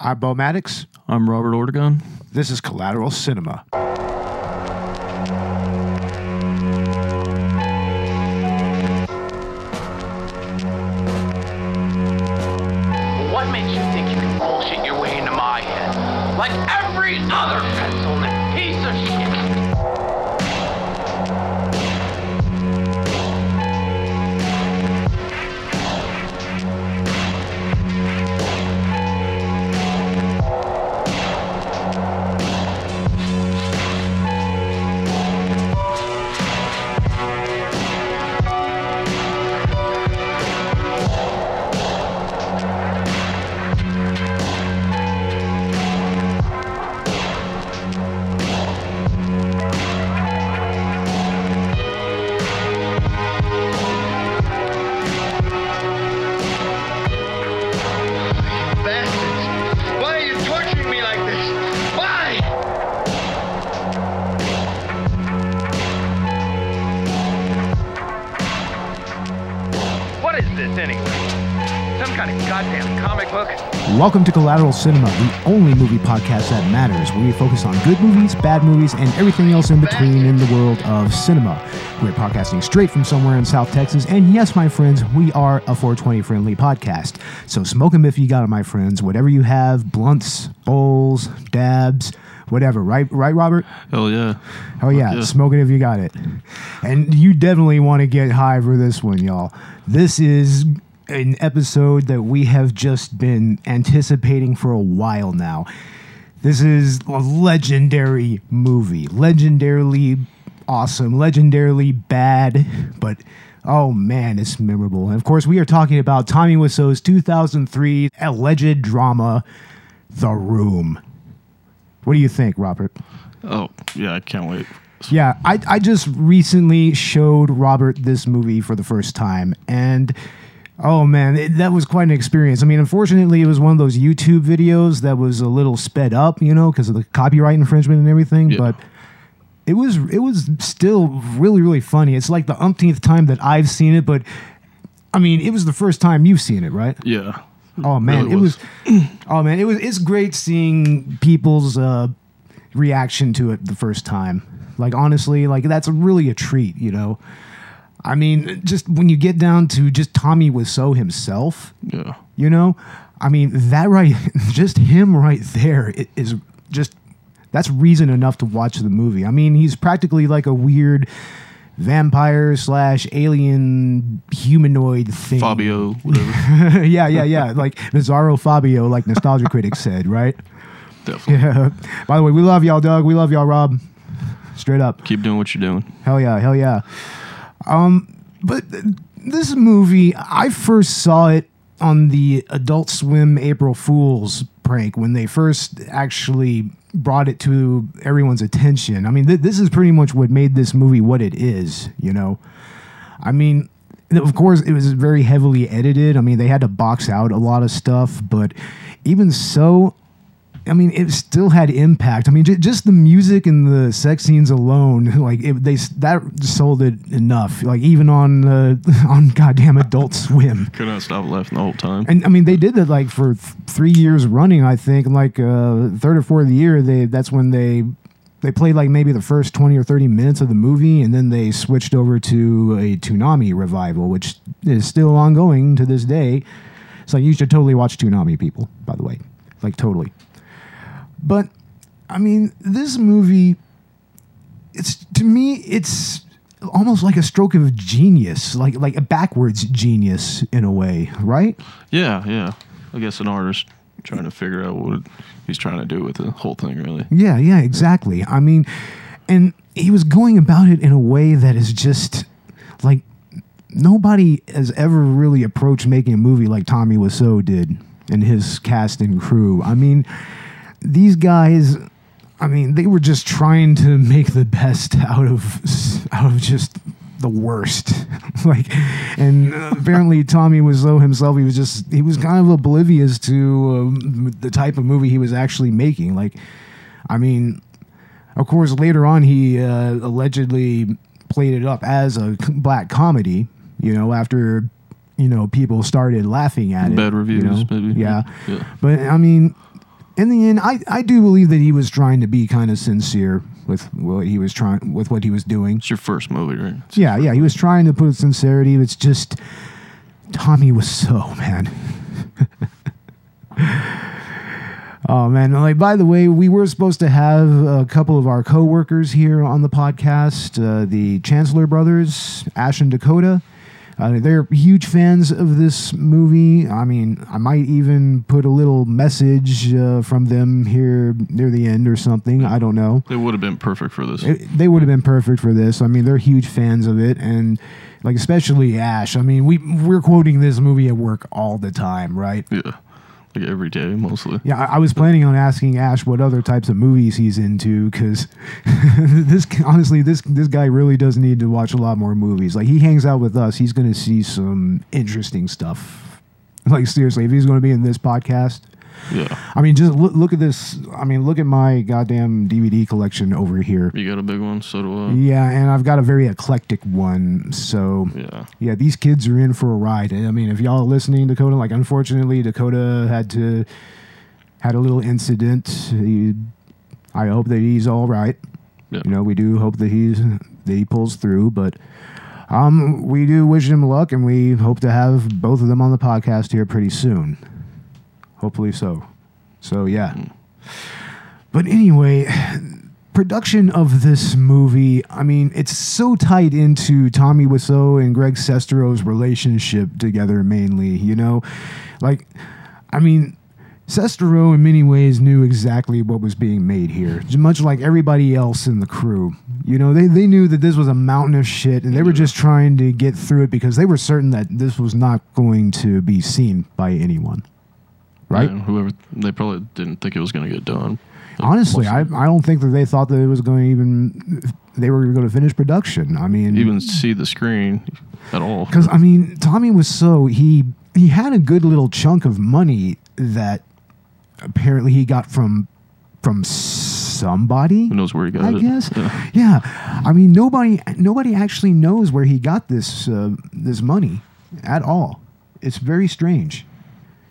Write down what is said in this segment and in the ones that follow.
I'm Bo Maddox. I'm Robert Ortegon. This is Collateral Cinema. What makes you think you can bullshit your way into my head? Like every other pencil book? Welcome to Collateral Cinema, the only movie podcast that matters, where we focus on good movies, bad movies, and everything else in between in the world of cinema. We're podcasting straight from somewhere in South Texas, and yes, my friends, we are a 420 friendly podcast. So smoke smoke 'em if you got 'em, my friends. Whatever you have, blunts, bowls, dabs, whatever. Right, right, Robert? Hell yeah. Oh yeah, yeah. smoke it if you got it. And you definitely want to get high for this one, y'all. This is an episode that we have just been anticipating for a while now. This is a legendary movie, legendarily awesome, legendarily bad, but oh man, it's memorable. And of course, we are talking about Tommy Wiseau's 2003 alleged drama, The Room. What do you think, Robert? Oh, yeah, I can't wait. Yeah, I, I just recently showed Robert this movie for the first time, and oh man, it, that was quite an experience. I mean, unfortunately, it was one of those YouTube videos that was a little sped up, you know, because of the copyright infringement and everything. Yeah. But it was it was still really really funny. It's like the umpteenth time that I've seen it, but I mean, it was the first time you've seen it, right? Yeah. Oh man, Really it was. was. oh man, it was. It's great seeing people's uh, reaction to it the first time. Like honestly, like that's really a treat, you know. I mean, just when you get down to just Tommy Wiseau himself, Yeah. you know, I mean that right, just him right there i- just that's reason enough to watch the movie. I mean, he's practically like a weird vampire slash alien humanoid thing. Fabio, whatever. yeah, yeah, yeah. Like Bizarro Fabio, like Nostalgia Critic said, right? Definitely. Yeah. By the way, we love y'all, Doug. We love y'all, Rob. Straight up. Keep doing what you're doing. Hell yeah, hell yeah. Um, but this movie, I first saw it on the Adult Swim April Fools prank when they first actually brought it to everyone's attention. I mean, th- this is pretty much what made this movie what it is, you know? I mean, of course, it was very heavily edited. I mean, they had to box out a lot of stuff, but even so, I mean, it still had impact. I mean, j- just the music and the sex scenes alone, like it, they that sold it enough. Like even on uh, on goddamn Adult Swim. Could not stop laughing the whole time. And I mean, they did that like for th- three years running. I think like uh, third or fourth year, they that's when they they played like maybe the first twenty or thirty minutes of the movie, and then they switched over to a Toonami revival, which is still ongoing to this day. So you should totally watch Toonami, people. By the way, like totally. But I mean, this movie, it's to me, it's almost like a stroke of genius, like like a backwards genius in a way, right? Yeah, yeah. I guess an artist trying to figure out what he's trying to do with the whole thing, really. Yeah, yeah, exactly. I mean, and he was going about it in a way that is just like nobody has ever really approached making a movie like Tommy Wiseau did and his cast and crew. I mean, these guys. I mean, they were just trying to make the best out of out of just the worst. like, and apparently Tommy Wiseau himself, he was just he was kind of oblivious to um, the type of movie he was actually making. Like, I mean, of course, later on he uh, allegedly played it up as a black comedy. You know, after you know people started laughing at it. Bad you reviews, know? maybe. Yeah. Yeah. But I mean, in the end, I, I do believe that he was trying to be kind of sincere with what he was trying with what he was doing. It's your first movie, right? It's- Yeah, yeah, he was trying to put sincerity. It's just Tommy Wiseau man. oh man! Like by the way, we were supposed to have a couple of our coworkers here on the podcast, uh, the Chancellor brothers, Ash and Dakota. Uh, they're huge fans of this movie. I mean, I might even put a little message uh, from them here near the end or something. I don't know They would have been perfect for this. it, they would have been perfect for this. I mean, they're huge fans of it, and like especially Ash. I mean, we we're quoting this movie at work all the time, right? yeah. Like every day, mostly. Yeah, I, I was planning on asking Ash what other types of movies he's into because this honestly, this this guy really does need to watch a lot more movies. Like he hangs out with us, he's going to see some interesting stuff. Like seriously, if he's going to be in this podcast, Yeah. I mean, just look look at this. I mean, look at my goddamn DVD collection over here. You got a big one, so do I. Yeah, and I've got a very eclectic one. So Yeah. yeah, these kids are in for a ride. I mean, if y'all are listening, Dakota, like unfortunately, Dakota had to had a little incident. He, I hope that he's all right. Yeah. You know, we do hope that he's that he pulls through, but um, we do wish him luck, and we hope to have both of them on the podcast here pretty soon. Hopefully so. So yeah. But anyway, production of this movie, I mean, it's so tied into Tommy Wiseau and Greg Sestero's relationship together mainly, you know? Like, I mean, Sestero in many ways knew exactly what was being made here, much like everybody else in the crew. You know, they, they knew that this was a mountain of shit and they were just trying to get through it because they were certain that this was not going to be seen by anyone. Right? Yeah, whoever they probably didn't think it was going to get done. Honestly, I, I don't think that they thought that it was going to even they were going to finish production. I mean, even see the screen at all. because I mean, Tommy was so he he had a good little chunk of money that apparently he got from from somebody. Who knows where he got I it? guess. Yeah. Yeah. I mean, nobody nobody actually knows where he got this uh, this money at all. It's very strange.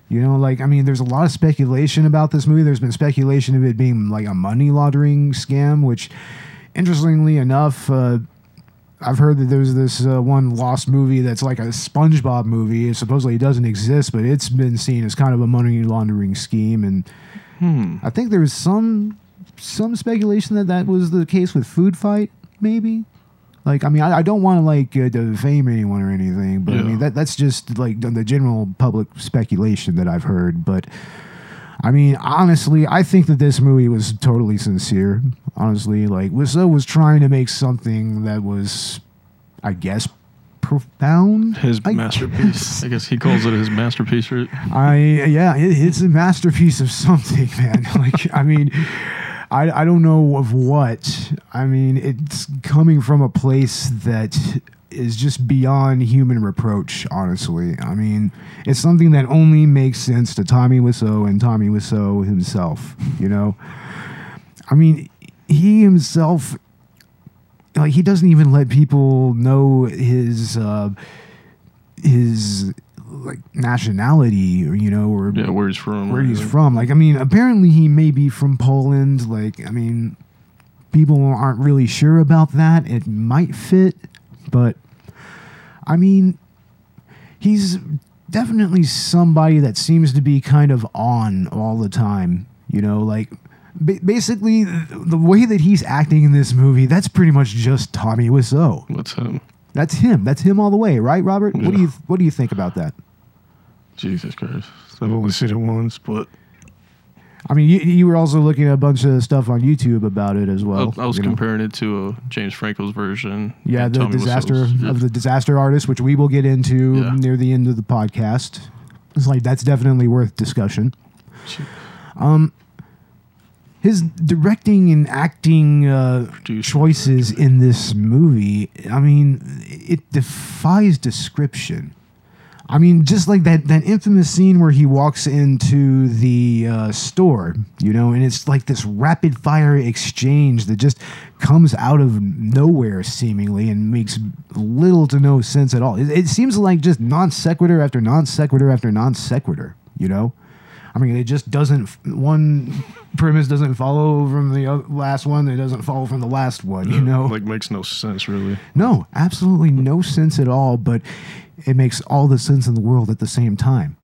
You know, like I mean, there's a lot of speculation about this movie. There's been speculation of it being like a money laundering scam, which, interestingly enough, uh, I've heard that there's this uh, one lost movie that's like a SpongeBob movie. It supposedly doesn't exist, but it's been seen as kind of a money laundering scheme. And Hmm. I think there was some some speculation that that was the case with Food Fight, maybe. Like, I mean, I, I don't want to like uh, defame anyone or anything, but I Yeah. mean that that's just like the, the general public speculation that I've heard. But I mean, honestly, I think that this movie was totally sincere. Honestly, like Wiseau was trying to make something that was, I guess, profound. His I masterpiece. I guess he calls it his masterpiece, right? I yeah, it, it's a masterpiece of something, man. like I mean, I I don't know of what. I mean, it's coming from a place that is just beyond human reproach. Honestly, I mean, it's something that only makes sense to Tommy Wiseau and Tommy Wiseau himself. You know, I mean, he himself. Like he doesn't even let people know his uh, his like nationality or you know or Yeah, where he's from. where he's from. Like, I mean, apparently he may be from Poland. Like, I mean, people aren't really sure about that. It might fit, but I mean, he's definitely somebody that seems to be kind of on all the time. You know, like basically the way that he's acting in this movie, that's pretty much just Tommy Wiseau. What's him? That's him. That's him all the way, right, Robert? What do you What do you think about that? Jesus Christ. I've only seen it once, but I mean, you, you were also looking at a bunch of stuff on YouTube about it as well. I, I was you know? comparing it to uh, James Franco's version. Yeah, the disaster of the disaster artist, which we will get into Yeah. near the end of the podcast. It's like that's definitely worth discussion. Um, his directing and acting uh, choices in this movie, I mean, it defies description. I mean, just like that that infamous scene where he walks into the uh, store, you know, and it's like this rapid fire exchange that just comes out of nowhere seemingly and makes little to no sense at all. It, it seems like just non sequitur after non sequitur after non sequitur, you know. I mean, it just doesn't. One premise doesn't follow from the last one. It doesn't follow from the last one. You know, like makes no sense really. no, absolutely no sense at all. But it makes all the sense in the world at the same time.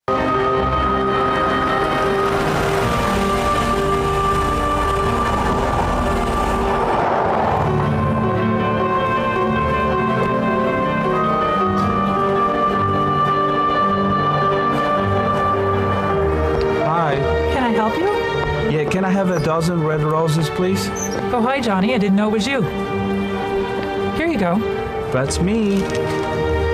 Hi. Can I help you? Yeah, can I have a dozen red roses, please? Oh, hi, Johnny. I didn't know it was you. Here you go. That's me.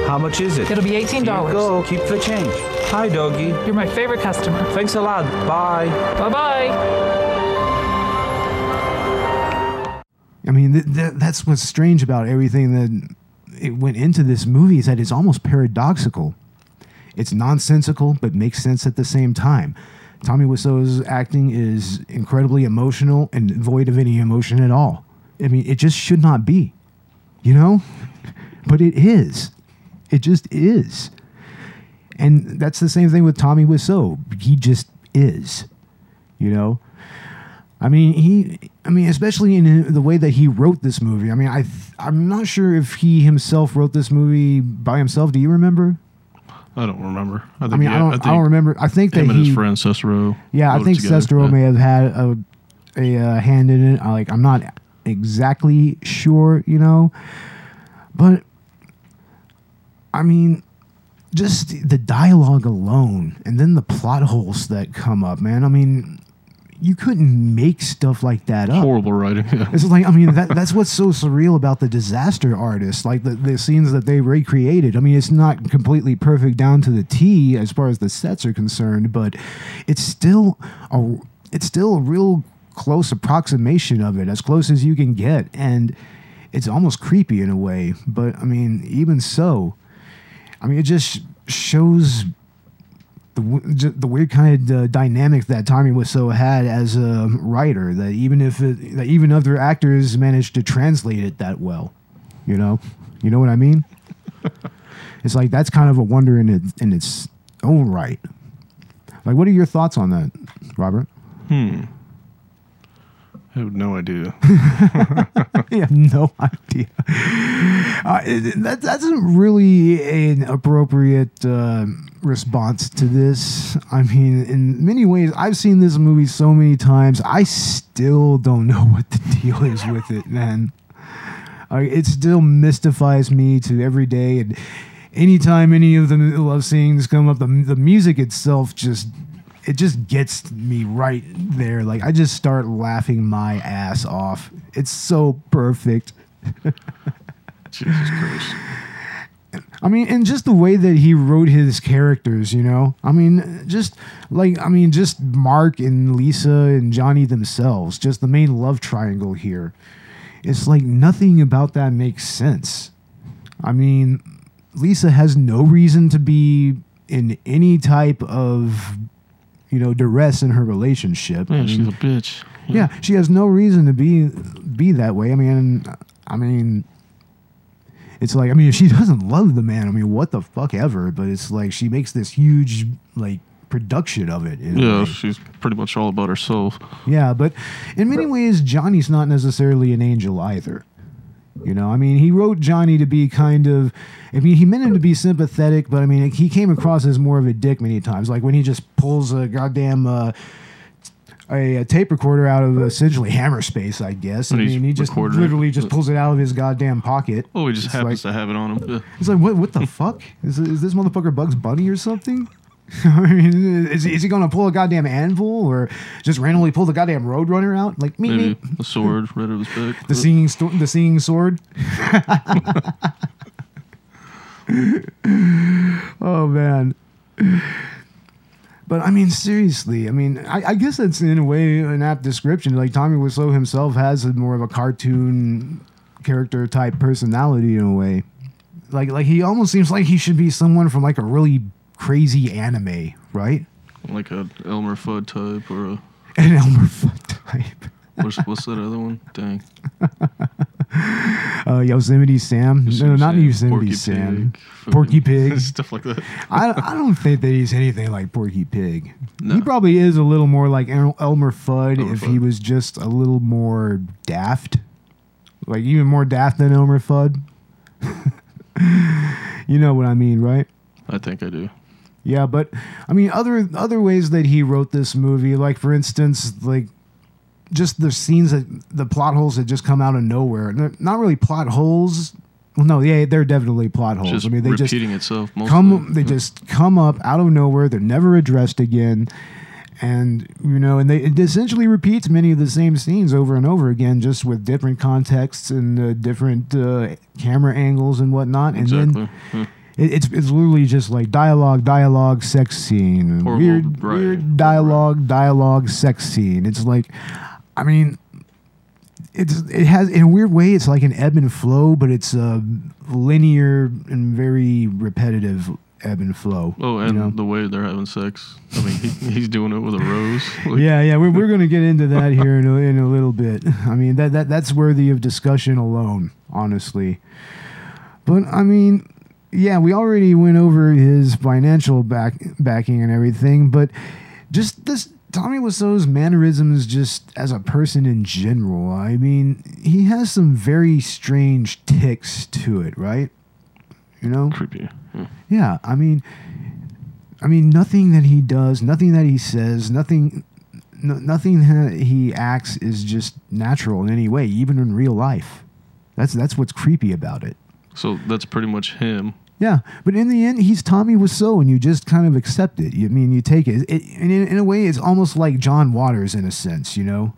How much is it? It'll be $18. you go. Keep the change. Hi, doggy. You're my favorite customer. Thanks a lot. Bye. Bye bye. I mean, th- th- that's what's strange about everything that it went into this movie is that it's almost paradoxical. It's nonsensical, but makes sense at the same time. Tommy Wiseau's acting is incredibly emotional and void of any emotion at all. I mean, it just should not be, you know? But it is. It just is. And that's the same thing with Tommy Wiseau. He just is, you know? I mean, he. I mean, especially in the way that he wrote this movie. I mean, I. th- I'm not sure if he himself wrote this movie by himself. Do you remember? I don't remember. I, think I mean, I don't. I, think don't remember. I think that Him and he. his friend Sestero. yeah, I think together. Sestero Yeah. may have had a a uh, hand in it. I, Like, I'm not exactly sure, you know, but I mean, just the dialogue alone, and then the plot holes that come up, man. I mean, you couldn't make stuff like that up. Horrible writing. Yeah. It's like I mean that that's what's so surreal about the disaster artist, like the, the scenes that they recreated. I mean, it's not completely perfect down to the T as far as the sets are concerned, but it's still a it's still a real close approximation of it, as close as you can get, and it's almost creepy in a way. But I mean, even so, I mean, it just shows the the weird kind of uh, dynamic that Tommy Wiseau had as a writer. That even if it, that even other actors managed to translate it that well, you know, you know what I mean? it's like that's kind of a wonder in it in its own right. Like, what are your thoughts on that, Robert? I have no idea. I have no idea. Uh, that that's isn't really an appropriate uh, response to this. I mean, in many ways, I've seen this movie so many times. I still don't know what the deal is with it, man. Uh, it still mystifies me to every day, and anytime any of the love scenes come up, the the music itself just it just gets me right there. Like I just start laughing my ass off. It's so perfect. Jesus Christ. I mean, and just the way that he wrote his characters, you know. I mean, just like I mean, just Mark and Lisa and Johnny themselves, just the main love triangle here. It's like nothing about that makes sense. I mean, Lisa has no reason to be in any type of, you know, duress in her relationship. I mean, she's a bitch. yeah, she has no reason to be be that way. I mean, I mean, it's like I mean, if she doesn't love the man, I mean, what the fuck ever. But it's like she makes this huge like production of it. Yeah, way. she's pretty much all about herself. yeah. But in many ways, Johnny's not necessarily an angel either. You know, I mean, he wrote Johnny to be kind of. I mean, he meant him to be sympathetic, but I mean, he came across as more of a dick many times. Like when he just pulls a goddamn. Uh, a, a tape recorder out of essentially hammer space, I guess. I And he's mean, he just literally just pulls it out of his goddamn pocket. Oh, he just It's happens like, to have it on him. Yeah. He's like, what? What the fuck? Is, is this motherfucker Bugs Bunny or something? I mean, is, is he gonna pull a goddamn anvil or just randomly pull the goddamn Roadrunner out? Like me, Maybe me. a sword right at his back. The singing, sto- the singing sword. oh man. But I mean, seriously. I mean, I, I guess that's in a way an apt description. Like Tommy Wiseau himself has a more of a cartoon character type personality in a way. Like, like he almost seems like he should be someone from like a really crazy anime, right? like a Elmer Fudd type or a An Elmer Fudd type. what's, what's that other one? Dang. uh, Yosemite Sam. No, not Sam, Yosemite Porky Sam. Pig, Porky Pig. stuff like that. I, I don't think that he's anything like Porky Pig. He probably is a little more like Elmer Fudd Elmer if he was just a little more daft. Like even more daft than Elmer Fudd. you know what I mean, right? I think I do. Yeah, but I mean other other ways that he wrote this movie, like for instance, like just the scenes that the plot holes that just come out of nowhere. They're not really plot holes. Well, no, yeah, they're definitely plot holes. Just I mean, they just repeating itself. Come they just come up out of nowhere they're never addressed again and you know and they it essentially repeats many of the same scenes over and over again just with different contexts and uh, different uh, camera angles and whatnot and Exactly. then Yeah. It, it's it's literally just like dialogue dialogue sex scene Horrible weird writing. weird dialogue dialogue sex scene it's like i mean it's it has in a weird way it's like an ebb and flow but it's a linear and very repetitive ebb and flow Oh, you and know? the way they're having sex. I mean, he, he's doing it with a rose. Like, yeah yeah we're, we're gonna get into that here in a, in a little bit i mean that, that that's worthy of discussion alone honestly but i mean yeah we already went over his financial back backing and everything but just this Tommy Wiseau's mannerisms just as a person in general. I mean, he has some very strange ticks to it, right? You know? Creepy. Yeah. Yeah, I mean I mean nothing that he does, nothing that he says, nothing no, nothing that he acts is just natural in any way, even in real life. That's that's what's creepy about it. So that's pretty much him. Yeah, but in the end, he's Tommy Wiseau, and you just kind of accept it. You, I mean, you take it. it and in, in a way, it's almost like John Waters in a sense. You know,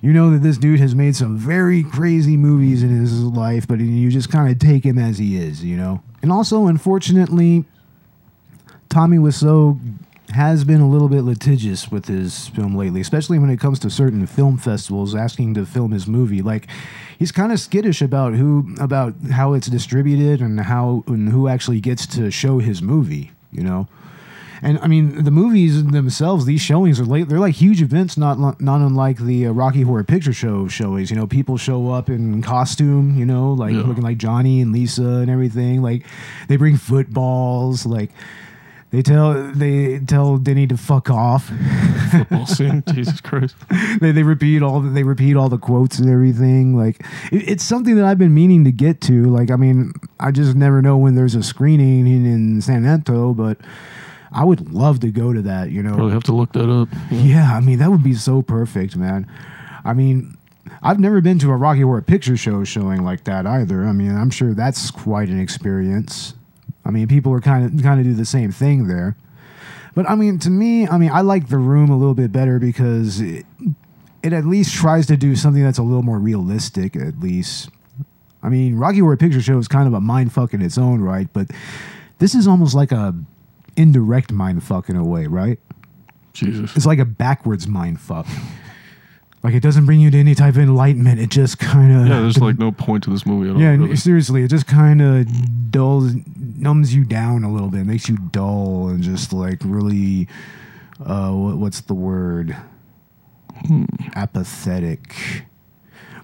you know that this dude has made some very crazy movies in his life, but you just kind of take him as he is. You know, and also, unfortunately, Tommy Wiseau has been a little bit litigious with his film lately, especially when it comes to certain film festivals asking to film his movie. Like he's kind of skittish about who about how it's distributed and how and who actually gets to show his movie, you know. And I mean, the movies themselves, these showings are late. They're like huge events, not not unlike the uh, Rocky Horror Picture Show showings. You know, people show up in costume, you know, like Yeah. looking like Johnny and Lisa and everything. Like they bring footballs, like they tell they tell Denny to fuck off. Football scene. Jesus Christ. they, they repeat all the, they repeat all the quotes and everything. Like it, it's something that I've been meaning to get to. Like I mean, I just never know when there's a screening in, in San Antonio, but I would love to go to that. You know, Probably have to look that up. yeah, I mean that would be so perfect, man. I mean, I've never been to a Rocky Horror Picture Show showing like that either. I mean, I'm sure that's quite an experience. I mean, people are kind of kind of do the same thing there. But I mean, to me, I mean, I like the room a little bit better because it, it at least tries to do something that's a little more realistic. At least, I mean, Rocky Horror Picture Show is kind of a mind fuck in its own right, but this is almost like a indirect mind fuck in a way, right? Jesus. It's like a backwards mind fuck. Like it doesn't bring you to any type of enlightenment. It just kind of Yeah, there's like no point to this movie at all. yeah. really. Seriously, it just kind of dulls, numbs you down a little bit, It makes you dull, and just like really, uh, what, what's the word? Apathetic.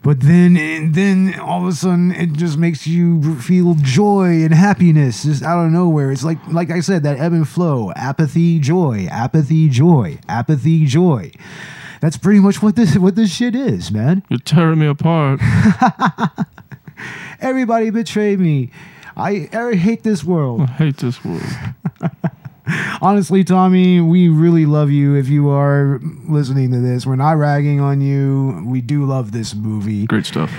But then, and then all of a sudden, it just makes you feel joy and happiness just out of nowhere. It's like, like I said, that ebb and flow, apathy, joy, apathy, joy, apathy, joy. That's pretty much what this what this shit is, man. You're tearing me apart. Everybody betrayed me. I, I hate this world. I world. hate this world. Honestly, Tommy, we really love you if you are listening to this. We're not ragging on you. We do love this movie. Great stuff.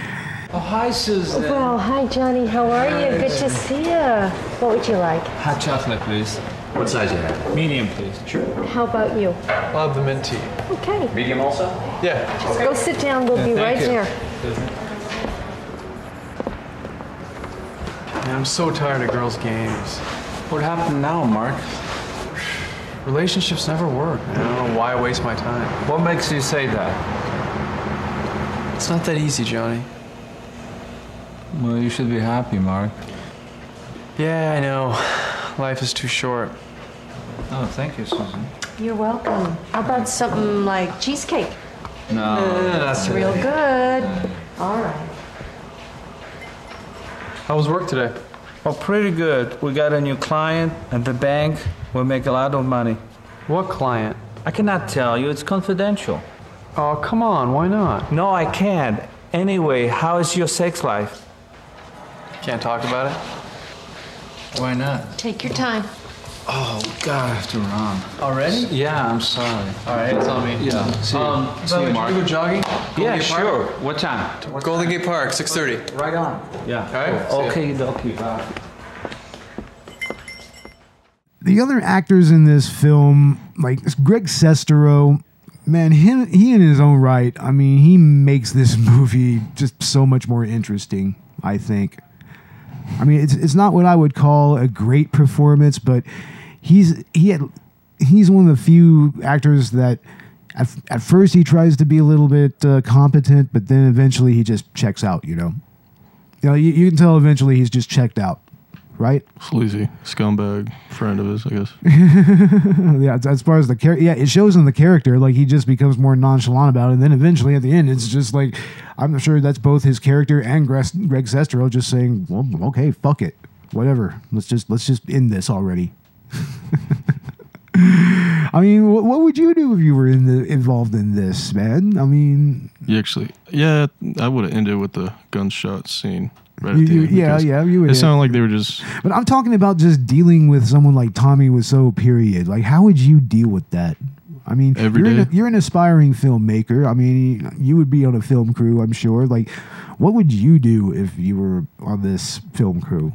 Oh, hi, Susan. Well, hi Johnny, how are you? Good to see you. What would you like? Hot chocolate, please. What size you have? Medium, please. Sure. How about you? I'll have the mint tea. Okay, Medium also? Yeah. just go sit down. We'll be right you. there. Man, I'm so tired of girls' games. What happened now, Mark? Relationships never work. man. I don't know why I waste my time. What makes you say that? It's not that easy, Johnny. Well, you should be happy, Mark. Yeah, I know. Life is too short. Oh, thank you, Susan. You're welcome. How about something like cheesecake? No. that's Real good. All right. How was work today? Well, pretty good. We got a new client at the bank. We'll make a lot of money. What client? I cannot tell you. It's confidential. Oh, come on. Why not? No, I can't. Anyway, how is your sex life? Can't talk about it? Why not? Take your time. Oh, God, I have to run. Already? Yeah, I'm sorry. All right, tell me. Yeah, see you. Um, See by the you, way, Mark. can we go jogging? Yeah, Golden Gate Park? sure. What time? Golden Gate Park, 6.30. Right on. Yeah. All right, see. Okay, okay. Bye. the other actors in this film, like Greg Sestero, man, him, he in his own right, I mean, he makes this movie just so much more interesting, I think. I mean, it's it's not what I would call a great performance, but he's he had he's one of the few actors that at, at first he tries to be a little bit uh, competent, but then eventually he just checks out, you know. You know, you, you can tell eventually he's just checked out, right? Sleazy scumbag friend of his, I guess. yeah, as- far as the character, yeah, it shows in the character. Like he just becomes more nonchalant about it, and then eventually at the end, it's just like I'm sure that's both his character and Greg, Greg Sestero just saying, "Well, okay, fuck it, whatever. Let's just let's just end this already." I mean, what, what would you do if you were in the involved in this, man? I mean, You actually, yeah, I would have ended with the gunshot scene. Right You- you- yeah, yeah, you would It sounded like they were just but I'm talking about just dealing with someone like Tommy Wiseau. Period. Like, how would you deal with that? I mean, Every you're, An, you're an aspiring filmmaker. I mean, you would be on a film crew, I'm sure. Like, what would you do if you were on this film crew?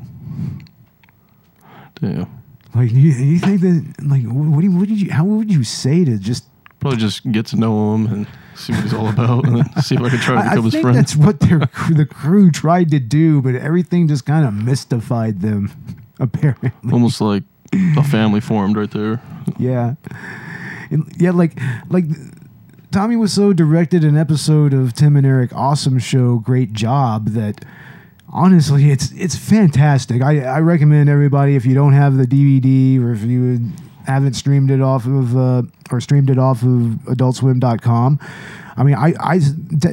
yeah, Like, do you, do you think that, like, what, do you, what did you, how would you say to just, probably just get to know him and see what he's all about, and see if I could try to become his friend. that's what their, the crew tried to do, but everything just kind of mystified them, apparently. Almost like a family formed right there. Yeah. And, yeah, like like Tommy Wiseau directed an episode of Tim and Eric Awesome Show, Great Job that honestly it's it's fantastic. I, I recommend everybody if you don't have the DVD or if you haven't streamed it off of uh, or streamed it off of adultswim.com. I mean, I I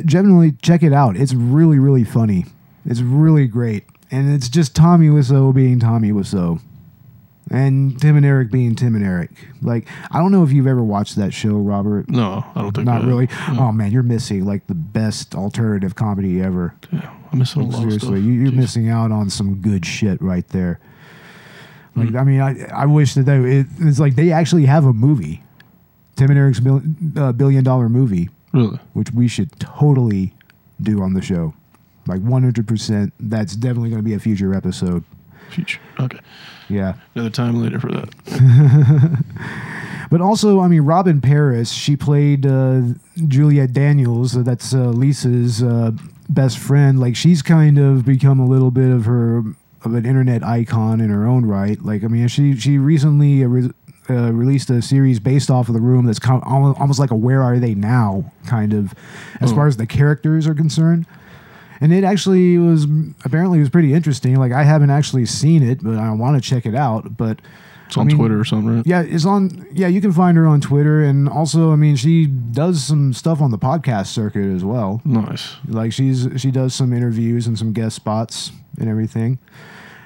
generally check it out. It's really really funny. It's really great. And it's just Tommy Wiseau being Tommy Wiseau and Tim and Eric being Tim and Eric. Like, I don't know if you've ever watched that show, Robert. No, I don't think Not really. Oh man, you're missing like the best alternative comedy ever. Yeah, I'm missing a lot of Seriously, you, you're Jeez. missing out on some good shit right there. Like, Hmm. I mean, I I wish that they it, it's like they actually have a movie, Tim and Eric's mil, uh, billion dollar movie, Really? which we should totally do on the show. Like 100%. That's definitely going to be a future episode. Future. Okay. Yeah. Another time later for that. But also, I mean, Robyn Paris, she played uh, Juliet Daniels. uh, That's uh, Lisa's uh, best friend. Like, she's kind of become a little bit of her of an internet icon in her own right. Like, I mean, she she recently uh, re- uh, released a series based off of the room that's kind of almost, almost like a Where Are They Now kind of, as Oh. far as the characters are concerned. And it actually was apparently was pretty interesting. Like, I haven't actually seen it, but I want to check it out. But It's I on mean, Twitter or something, right? yeah, it's on. Yeah, you can find her on Twitter, and also, I mean, she does some stuff on the podcast circuit as well. Nice. Like she's she does some interviews and some guest spots and everything.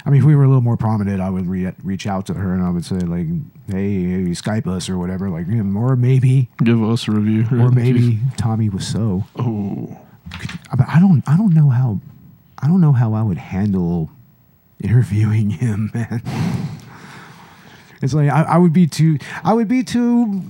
I mean, if we were a little more prominent, I would re- reach out to her and I would say like, "Hey, hey, Skype us or whatever." Like, or maybe, Give us a review. or maybe Tommy Wiseau. Oh, But I don't. I don't know how. I don't know how I would handle interviewing him, man. It's like I, I would be too. I would be too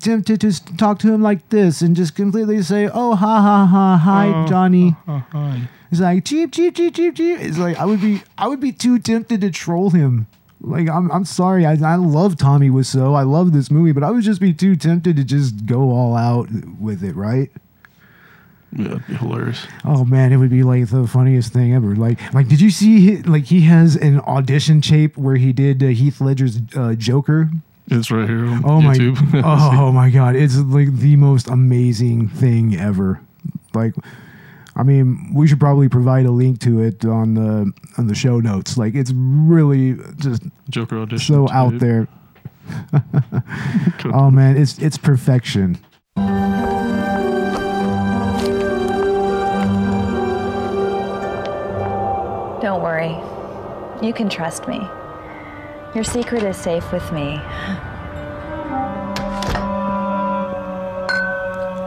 tempted to talk to him like this and just completely say, "Oh, ha ha ha, hi, oh, Johnny." Oh, oh, hi. It's like cheap, cheap, cheap, cheap, cheap. It's like I would be. I would be too tempted to troll him. Like I'm. I'm sorry. I, I love Tommy Wiseau. I love this movie, but I would just be too tempted to just go all out with it. Right. Yeah, be hilarious. Oh man, it would be like the funniest thing ever. Like, like, did you see? He, like, he has an audition tape where he did uh, Heath Ledger's uh, Joker. It's right here on Oh YouTube. my! oh my God! It's like the most amazing thing ever. Like, I mean, we should probably provide a link to it on the on the show notes. Like, it's really just Joker audition. so out there. Oh man, it's it's perfection. Don't worry. worry. You can trust me. Your secret is safe with me.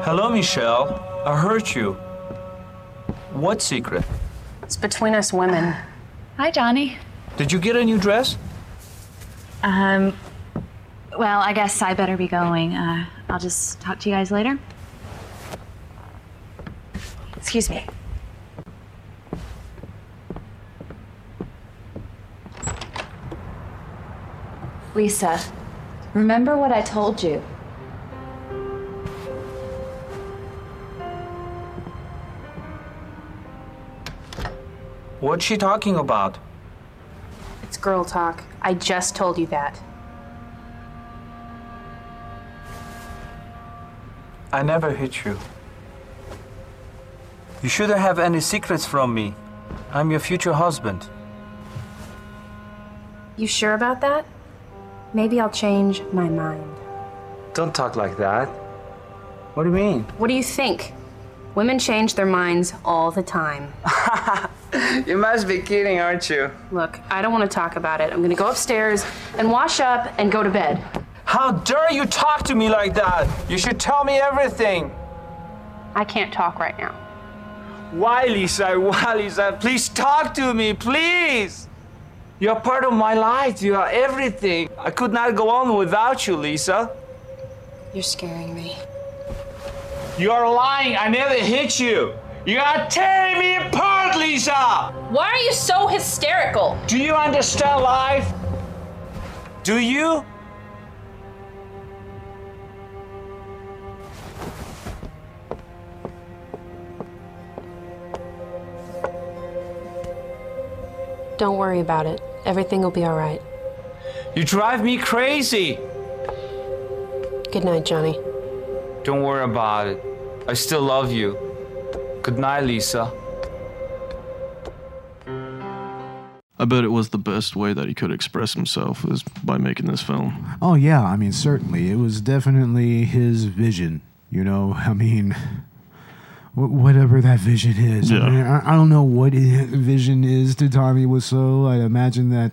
Hello, Michelle. I hurt you. What secret? It's between us women. Hi, Johnny. Did you get a new dress? Um, well, I guess I better be going. Uh, I'll just talk to you guys later. Excuse me. Lisa, remember what I told you. What's she talking about? It's girl talk. I just told you that. I never hit you. You shouldn't have any secrets from me. I'm your future husband. You sure about that? Maybe I'll change my mind. Don't talk like that. What do you mean? What do you think? Women change their minds all the time. You must be kidding, aren't you? Look, I don't want to talk about it. I'm gonna go upstairs and wash up and go to bed. How dare you talk to me like that? You should tell me everything. I can't talk right now. Why, Lisa? Why, Lisa? Please talk to me, please. You're part of my life. You are everything. I could not go on without you, Lisa. You're scaring me. You are lying. I never hit you. You are tearing me apart, Lisa. Why are you so hysterical? Do you understand life? Do you? Don't worry about it. Everything will be all right. You drive me crazy. Good night, Johnny. Don't worry about it. I still love you. Good night, Lisa. I bet it was the best way that he could express himself is by making this film. Oh yeah, I mean certainly it was definitely his vision. You know, I mean, wh- whatever that vision is. Yeah. I, I, I don't know what his vision is to Tommy Wiseau. I imagine that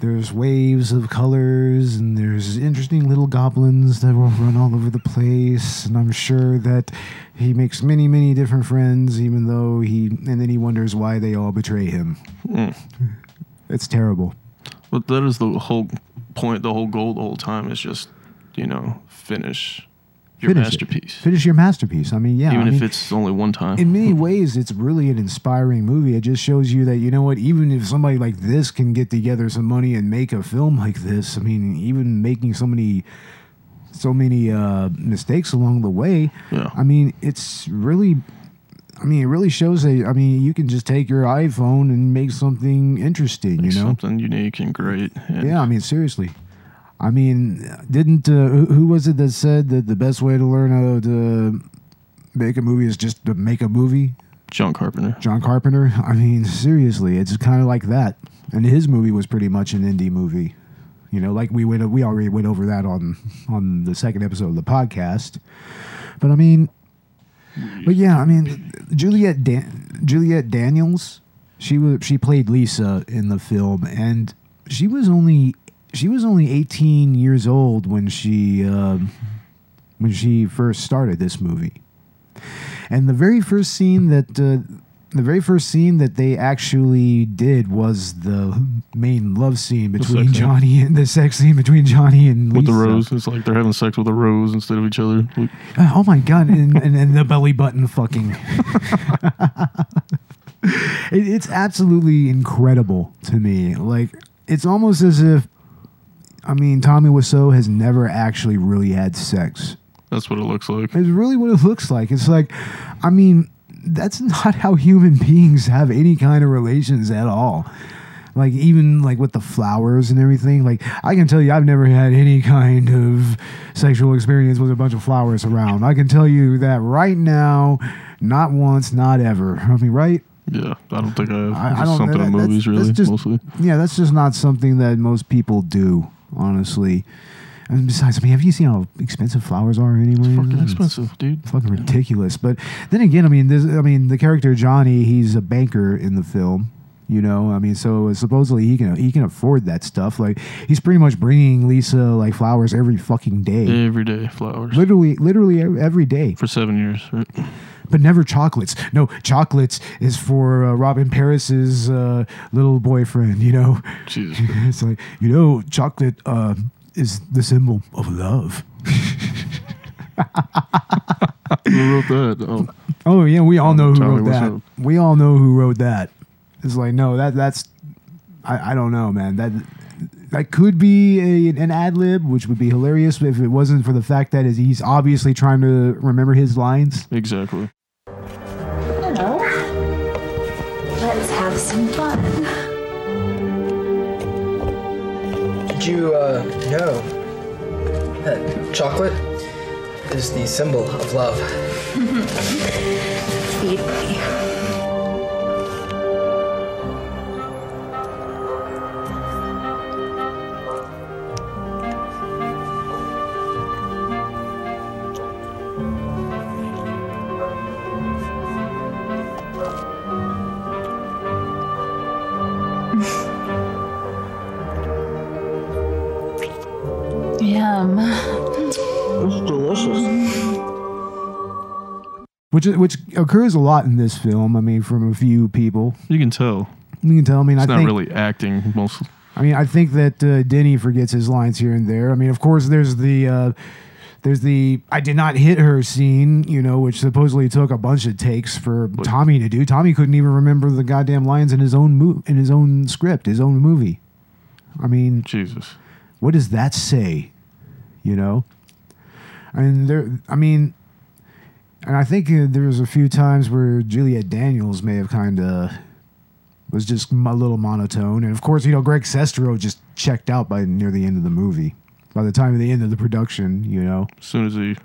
there's waves of colors and there's interesting little goblins that will run all over the place. And I'm sure that he makes many, many different friends, even though he and then he wonders why they all betray him. Mm. It's terrible. But that is the whole point, the whole goal the whole time is just, you know, finish your Finish it. masterpiece. Finish your masterpiece. I mean, yeah. Even I if mean, it's only one time. in many ways, it's really an inspiring movie. It just shows you that you know what, even if somebody like this can get together some money and make a film like this, I mean, even making so many, so many uh, mistakes along the way. Yeah. I mean, it's really. I mean, it really shows that. I mean, you can just take your iPhone and make something interesting. Make you know, something unique and great. And yeah, I mean, seriously. I mean, didn't uh, who, was it that said that the best way to learn how to make a movie is just to make a movie? John Carpenter. John Carpenter. I mean, seriously, it's kind of like that. And his movie was pretty much an indie movie. You know, like we went, we already went over that on on the second episode of the podcast. But I mean, but yeah, I mean, Juliet Dan- Juliet Daniels, she was she played Lisa in the film, and she was only she was only eighteen years old when she um, when she first started this movie. And the very first scene that uh, the very first scene that they actually did was the main love scene between sex scene. Johnny and the sex scene between Johnny and With the rose. It's like they're having sex with a rose instead of each other. Like, Uh, Oh my god! And, and, and the belly button fucking. it, it's absolutely incredible to me. Like it's almost as if, I mean, Tommy Wiseau has never actually really had sex. That's what it looks like. It's really what it looks like. It's like, I mean, that's not how human beings have any kind of relations at all. Like even like with the flowers and everything. Like I can tell you, I've never had any kind of sexual experience with a bunch of flowers around. I can tell you that right now, not once, not ever. I mean, right? Yeah, I don't think I have. I, I don't something in That- that's- movies, really, just- mostly. Yeah, that's just not something that most people do, honestly. And besides, I mean, have you seen how expensive flowers are anyway? Fucking expensive, dude. Fucking ridiculous. But then again, I mean, I mean, the character Johnny, he's a banker in the film. You know, I mean, so supposedly he can he can afford that stuff. Like he's pretty much bringing Lisa like flowers every fucking day, Every day, flowers. literally, literally every day. For seven years, right? but never chocolates. No, chocolates is for uh, Robyn Paris's uh, little boyfriend. You know, Jesus. it's like you know, chocolate uh, is the symbol of love. Who wrote that? Oh, Oh yeah, we all know who Tommy wrote that. We all know who wrote that. It's like no, that that's I, I don't know, man. That that could be a, an ad lib, which would be hilarious if it wasn't for the fact that is he's obviously trying to remember his lines. exactly. Hello. Let's have some fun. Did you uh, know that chocolate is the symbol of love? Feed me. Which which occurs a lot in this film. I mean, from a few people. You can tell. You can tell. I mean, It's I not think really acting. Most. I mean, I think that uh, Denny forgets his lines here and there. I mean, of course, there's the uh, there's the I did not hit her scene, you know, which supposedly took a bunch of takes for Tommy to do. Tommy couldn't even remember the goddamn lines in his own mo- in his own script, his own movie. I mean, Jesus. what does that say? You know, mean, there. I mean, and I think uh, there was a few times where Juliet Daniels may have kind of was just a little monotone, and of course, you know, Greg Sestero just checked out by near the end of the movie. By the time of the end of the production, you know, As soon as he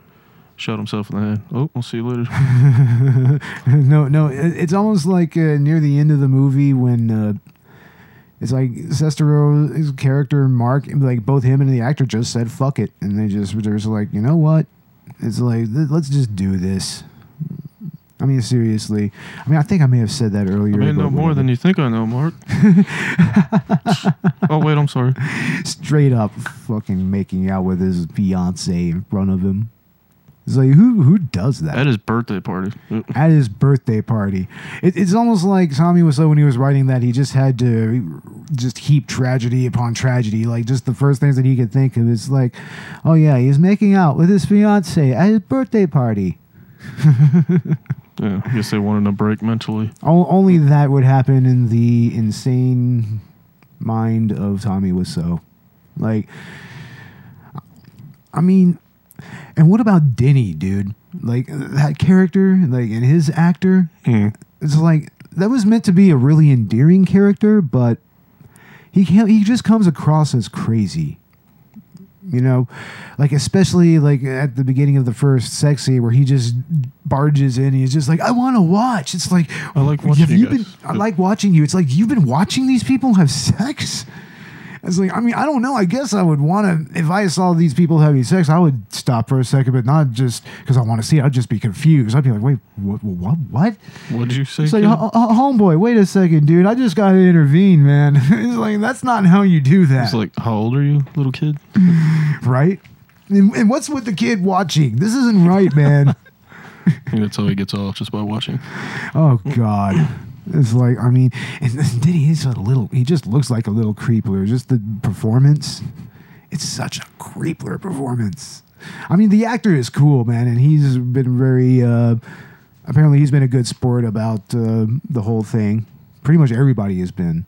shot himself in the head. Oh, I'll see you later. no, no, it- it's almost like uh, near the end of the movie when uh, it's like Sestero's character Mark, like both him and the actor just said "fuck it," and they just they're just like, you know what? It's like th- let's just do this. I mean, seriously. I mean, I think I may have said that earlier. I may know more than you think I know, Mark. oh wait, I'm sorry. straight up fucking making out with his fiance in front of him. It's like who who does that? At his birthday party. at his birthday party. It, it's almost like Tommy was so when he was writing that he just had to just heap tragedy upon tragedy. Like just the first things that he could think of is like, oh yeah, he's making out with his fiance at his birthday party. Yeah, I guess they wanted a break mentally. O- only that would happen in the insane mind of Tommy Wiseau. Like, I mean, and what about Denny, dude? Like that character, like and his actor. Hmm. It's like that was meant to be a really endearing character, but he can't. He just comes across as crazy. You know, like especially like at the beginning of the first sex scene where he just barges in. He's just like, "I want to watch." It's like I like have watching you you been? I like watching you. It's like you've been watching these people have sex. It's like I mean I don't know. I guess I would want to if I saw these people having sex, I would stop for a second, but not just because I want to see. it. I'd just be confused. I'd be like, wait, what? What? What? What did you say? It's like, kid? "Ho- ho- homeboy, wait a second, dude. I just got to intervene, man. it's like that's not how you do that, It's like, how old are you, little kid? right? And, and what's with the kid watching? This isn't right, man. I that's how he gets off just by watching. Oh God. It's like I mean, and Diddy is a little. He just looks like a little creepler. Just the performance, it's such a creepler performance. I mean, the actor is cool, man, and he's been very. Uh, apparently, he's been a good sport about uh, the whole thing. Pretty much everybody has been,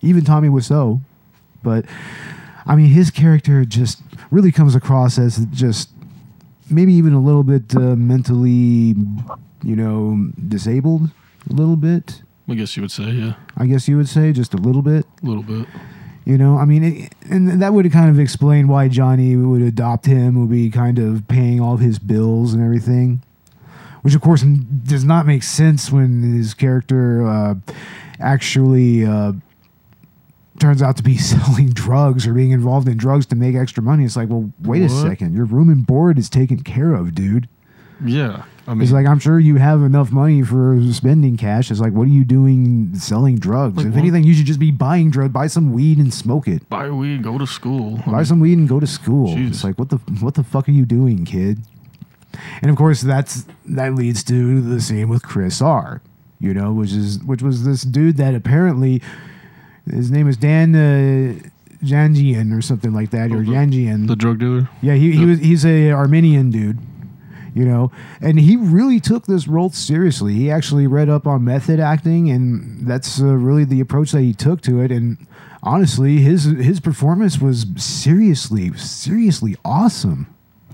even Tommy Wiseau. But I mean, his character just really comes across as just maybe even a little bit uh, mentally, you know, disabled a little bit. I guess you would say, yeah, I guess you would say just a little bit. a little bit. You know, I mean, it, and that would kind of explain why Johnny would adopt him, would be kind of paying all of his bills and everything, which of course does not make sense when his character uh, actually uh, turns out to be selling drugs or being involved in drugs to make extra money. It's like, well, wait a second, your room and board is taken care of, dude. Yeah. I mean, It's like I'm sure you have enough money for spending cash. It's like, what are you doing selling drugs? Like if what? anything, you should just be buying drugs. Buy some weed and smoke it. buy weed, go to school. I Buy mean, some weed and go to school. Jeez. It's like, what the what the fuck are you doing, kid? And of course, that's that leads to the same with Chris R. You know, which is which was this dude that apparently his name is Dan uh, Janjian or something like that, or Yanjian. the drug dealer. Yeah, he, he was he's a Armenian dude, you know, and he really took this role seriously. He actually read up on method acting, and that's uh, really the approach that he took to it. And honestly, his his performance was seriously seriously awesome.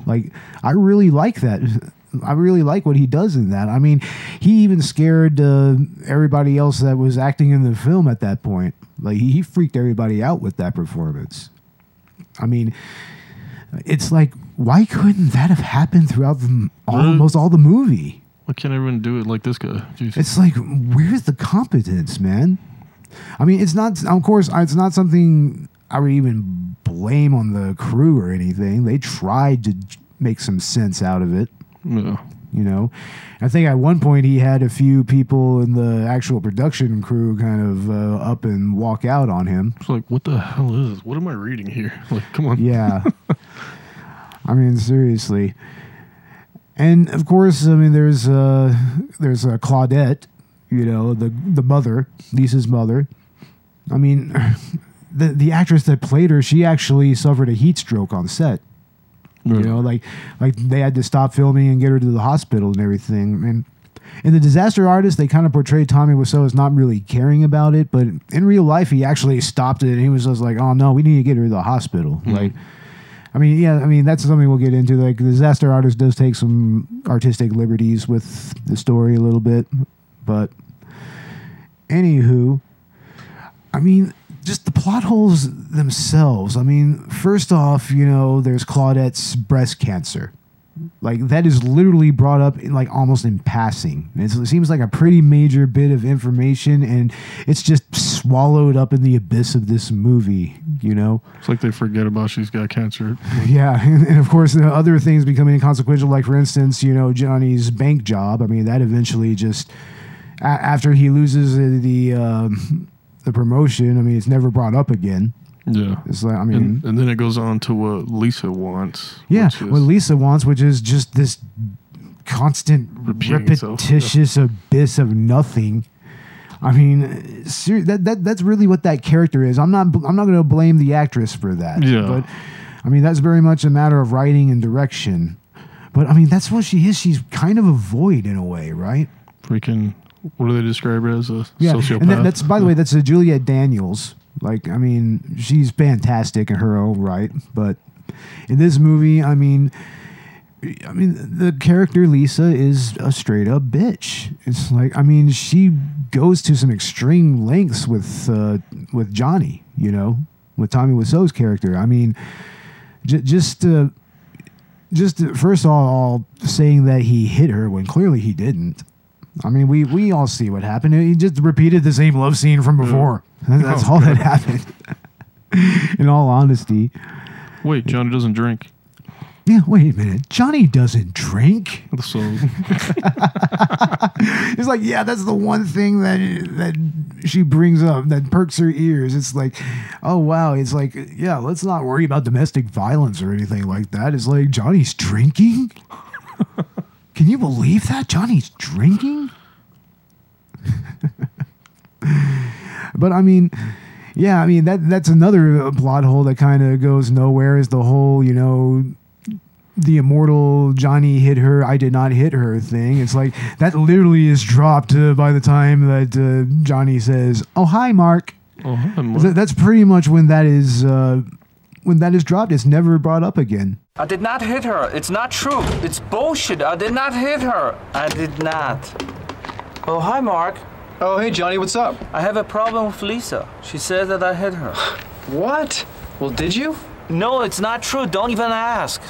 Like I really like that. I really like what he does in that. I mean, he even scared uh, everybody else that was acting in the film at that point. Like he, he freaked everybody out with that performance. I mean, it's like why couldn't that have happened throughout the, almost all the movie? Why can't everyone do it like this guy? Jeez. It's like where's the competence, man? I mean, it's not. Of course, it's not something I would even blame on the crew or anything. They tried to make some sense out of it. yeah. You know, I think at one point he had a few people in the actual production crew kind of uh, up and walk out on him. It's like, what the hell is this? What am I reading here? Like, come on. Yeah. I mean, seriously. And of course, I mean, there's uh, there's uh, Claudette, you know, the the mother, Lisa's mother. I mean, the the actress that played her, she actually suffered a heat stroke on set. You know, like like they had to stop filming and get her to the hospital and everything. And in the disaster artist, they kind of portrayed Tommy Wiseau as not really caring about it, but in real life, he actually stopped it and he was just like, "Oh no, we need to get her to the hospital." Like, I mean, yeah, I mean that's something we'll get into. Like, the disaster artist does take some artistic liberties with the story a little bit, but anywho, I mean, just the plot holes themselves. I mean, first off, you know, there's Claudette's breast cancer. Like that is literally brought up in like almost in passing. It's, it seems like a pretty major bit of information, and it's just swallowed up in the abyss of this movie. You know, It's like they forget about she's got cancer. yeah, and, and of course, the other things becoming inconsequential, like for instance, you know, Johnny's bank job. I mean, that eventually just a- after he loses the the, um, the promotion. I mean, it's never brought up again. Yeah. It's like I mean, And, and then it goes on to what Lisa wants. yeah, is- what Lisa wants, which is just this constant, repetitious abyss of nothing. I mean, ser- that, that that's really what that character is. I'm not I'm not going to blame the actress for that. Yeah. but I mean that's very much a matter of writing and direction. But I mean that's what she is. She's kind of a void in a way, right? freaking, what do they describe her as? A Yeah, sociopath? and that, that's by the way, that's a Juliet Daniels. Like, I mean, she's fantastic in her own right, but in this movie, I mean, I mean, the character Lisa is a straight up bitch. It's like, I mean, she goes to some extreme lengths with uh, with Johnny, you know, with Tommy Wiseau's character. I mean, j- just uh, just first of all, saying that he hit her when clearly he didn't. I mean, we we all see what happened. He just repeated the same love scene from before. Oh, that's Oh, all that happened. In all honesty, Wait, Johnny doesn't drink. yeah. Wait a minute, Johnny doesn't drink. So It's like, yeah, that's the one thing that that she brings up that perks her ears. It's like, oh wow, it's like, yeah, let's not worry about domestic violence or anything like that. It's like Johnny's drinking. Can you believe that Johnny's drinking? but I mean, yeah, I mean that that's another uh, plot hole that kind of goes nowhere. Is the whole you know the immortal Johnny hit her, I did not hit her thing. It's like that literally is dropped uh, by the time that uh, Johnny says, "Oh hi, Mark." Oh, hi, Mark. Th- That's pretty much when that is uh, when that is dropped. It's never brought up again. I did not hit her. It's not true. It's bullshit. I did not hit her. I did not. Oh, hi, Mark. Oh, hey, Johnny, what's up? I have a problem with Lisa. She says that I hit her. What? Well, did you? No, it's not true. Don't even ask.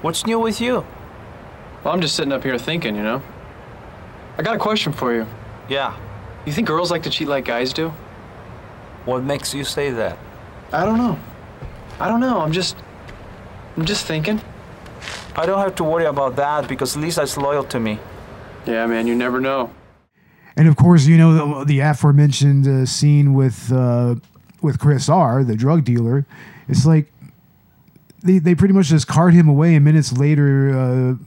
What's new with you? Well, I'm just sitting up here thinking, you know? I got a question for you. Yeah. You think girls like to cheat like guys do? What makes you say that? I don't know. I don't know. I'm just. I'm just thinking. I don't have to worry about that because Lisa's loyal to me. Yeah, man, you never know. And of course, you know the, the aforementioned uh, scene with uh, with Chris R, the drug dealer. It's like they they pretty much just cart him away, and minutes later,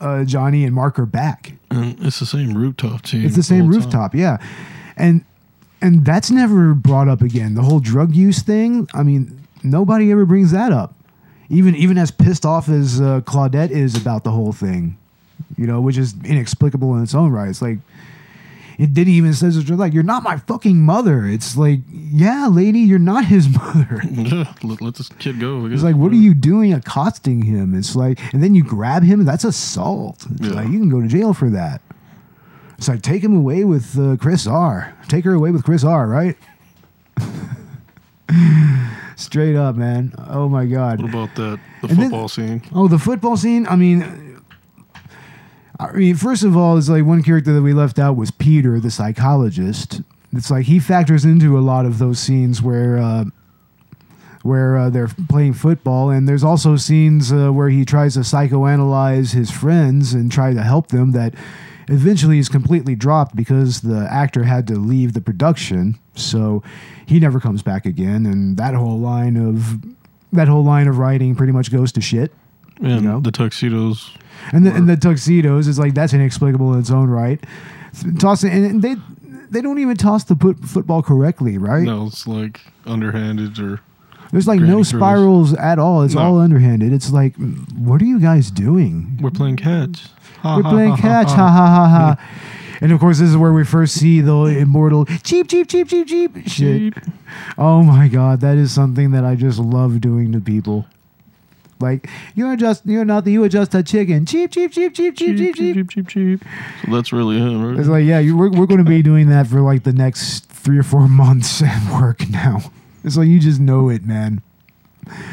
uh, uh, Johnny and Mark are back. And it's the same rooftop scene. It's the same whole time. rooftop, yeah, and and that's never brought up again. The whole drug use thing. I mean, nobody ever brings that up. Even even as pissed off as uh, Claudette is about the whole thing, you know, which is inexplicable in its own right. It's like it didn't even says it's like you're not my fucking mother. It's like, yeah, lady, you're not his mother. Yeah, let, let this kid go. It's like, what are you doing accosting him? It's like, and then you grab him. That's assault. It's Yeah. like you can go to jail for that. It's like take him away with uh, Chris R. Take her away with Chris R. Right? Straight up, man. Oh my god. What about that? The And then- football scene. Oh, the football scene. I mean, I mean, first of all, it's like one character that we left out was Peter, the psychologist. It's like he factors into a lot of those scenes where uh, where uh, they're playing football, and there's also scenes uh, where he tries to psychoanalyze his friends and try to help them. That eventually is completely dropped because the actor had to leave the production, so he never comes back again. And that whole line of that whole line of writing pretty much goes to shit. And the tuxedos. And the, and the tuxedos is like that's inexplicable in its own right. Toss it, and they they don't even toss the put, football correctly, right? No, it's like underhanded or. There's like no throws. spirals at all. It's No. all underhanded. It's like, what are you guys doing? We're playing catch. Ha, We're playing ha, ha, catch, ha ha ha ha. And of course, this is where we first see the immortal cheap, cheap, cheap, cheap, cheap shit. Oh my god, that is something that I just love doing to people. Like you're just you're not the you are just a chicken. Cheap, cheap, cheap, cheap, cheap, cheap, cheap, cheap, cheap, cheap. So that's really him, right? It's like, yeah, you, we're, we're going to be doing that for like the next three or four months at work now. It's like, you just know it, man.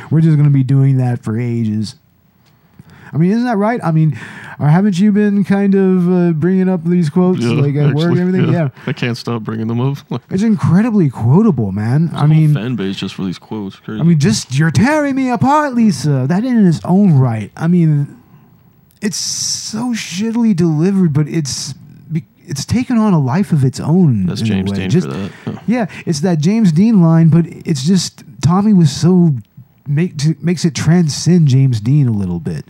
We're just going to be doing that for ages. I mean, isn't that right? I mean, or haven't you been kind of uh, bringing up these quotes Yeah, like at work and everything? Yeah. I can't stop bringing them up. It's incredibly quotable, man. I whole mean, fan base just for these quotes. Crazy. I mean, just you're tearing me apart, Lisa. That in its own right. I mean, it's so shittily delivered, but it's it's taken on a life of its own. That's James. Dean Just- for that. Yeah. Yeah, it's that James Dean line, but it's just Tommy Wiseau make makes it transcend James Dean a little bit,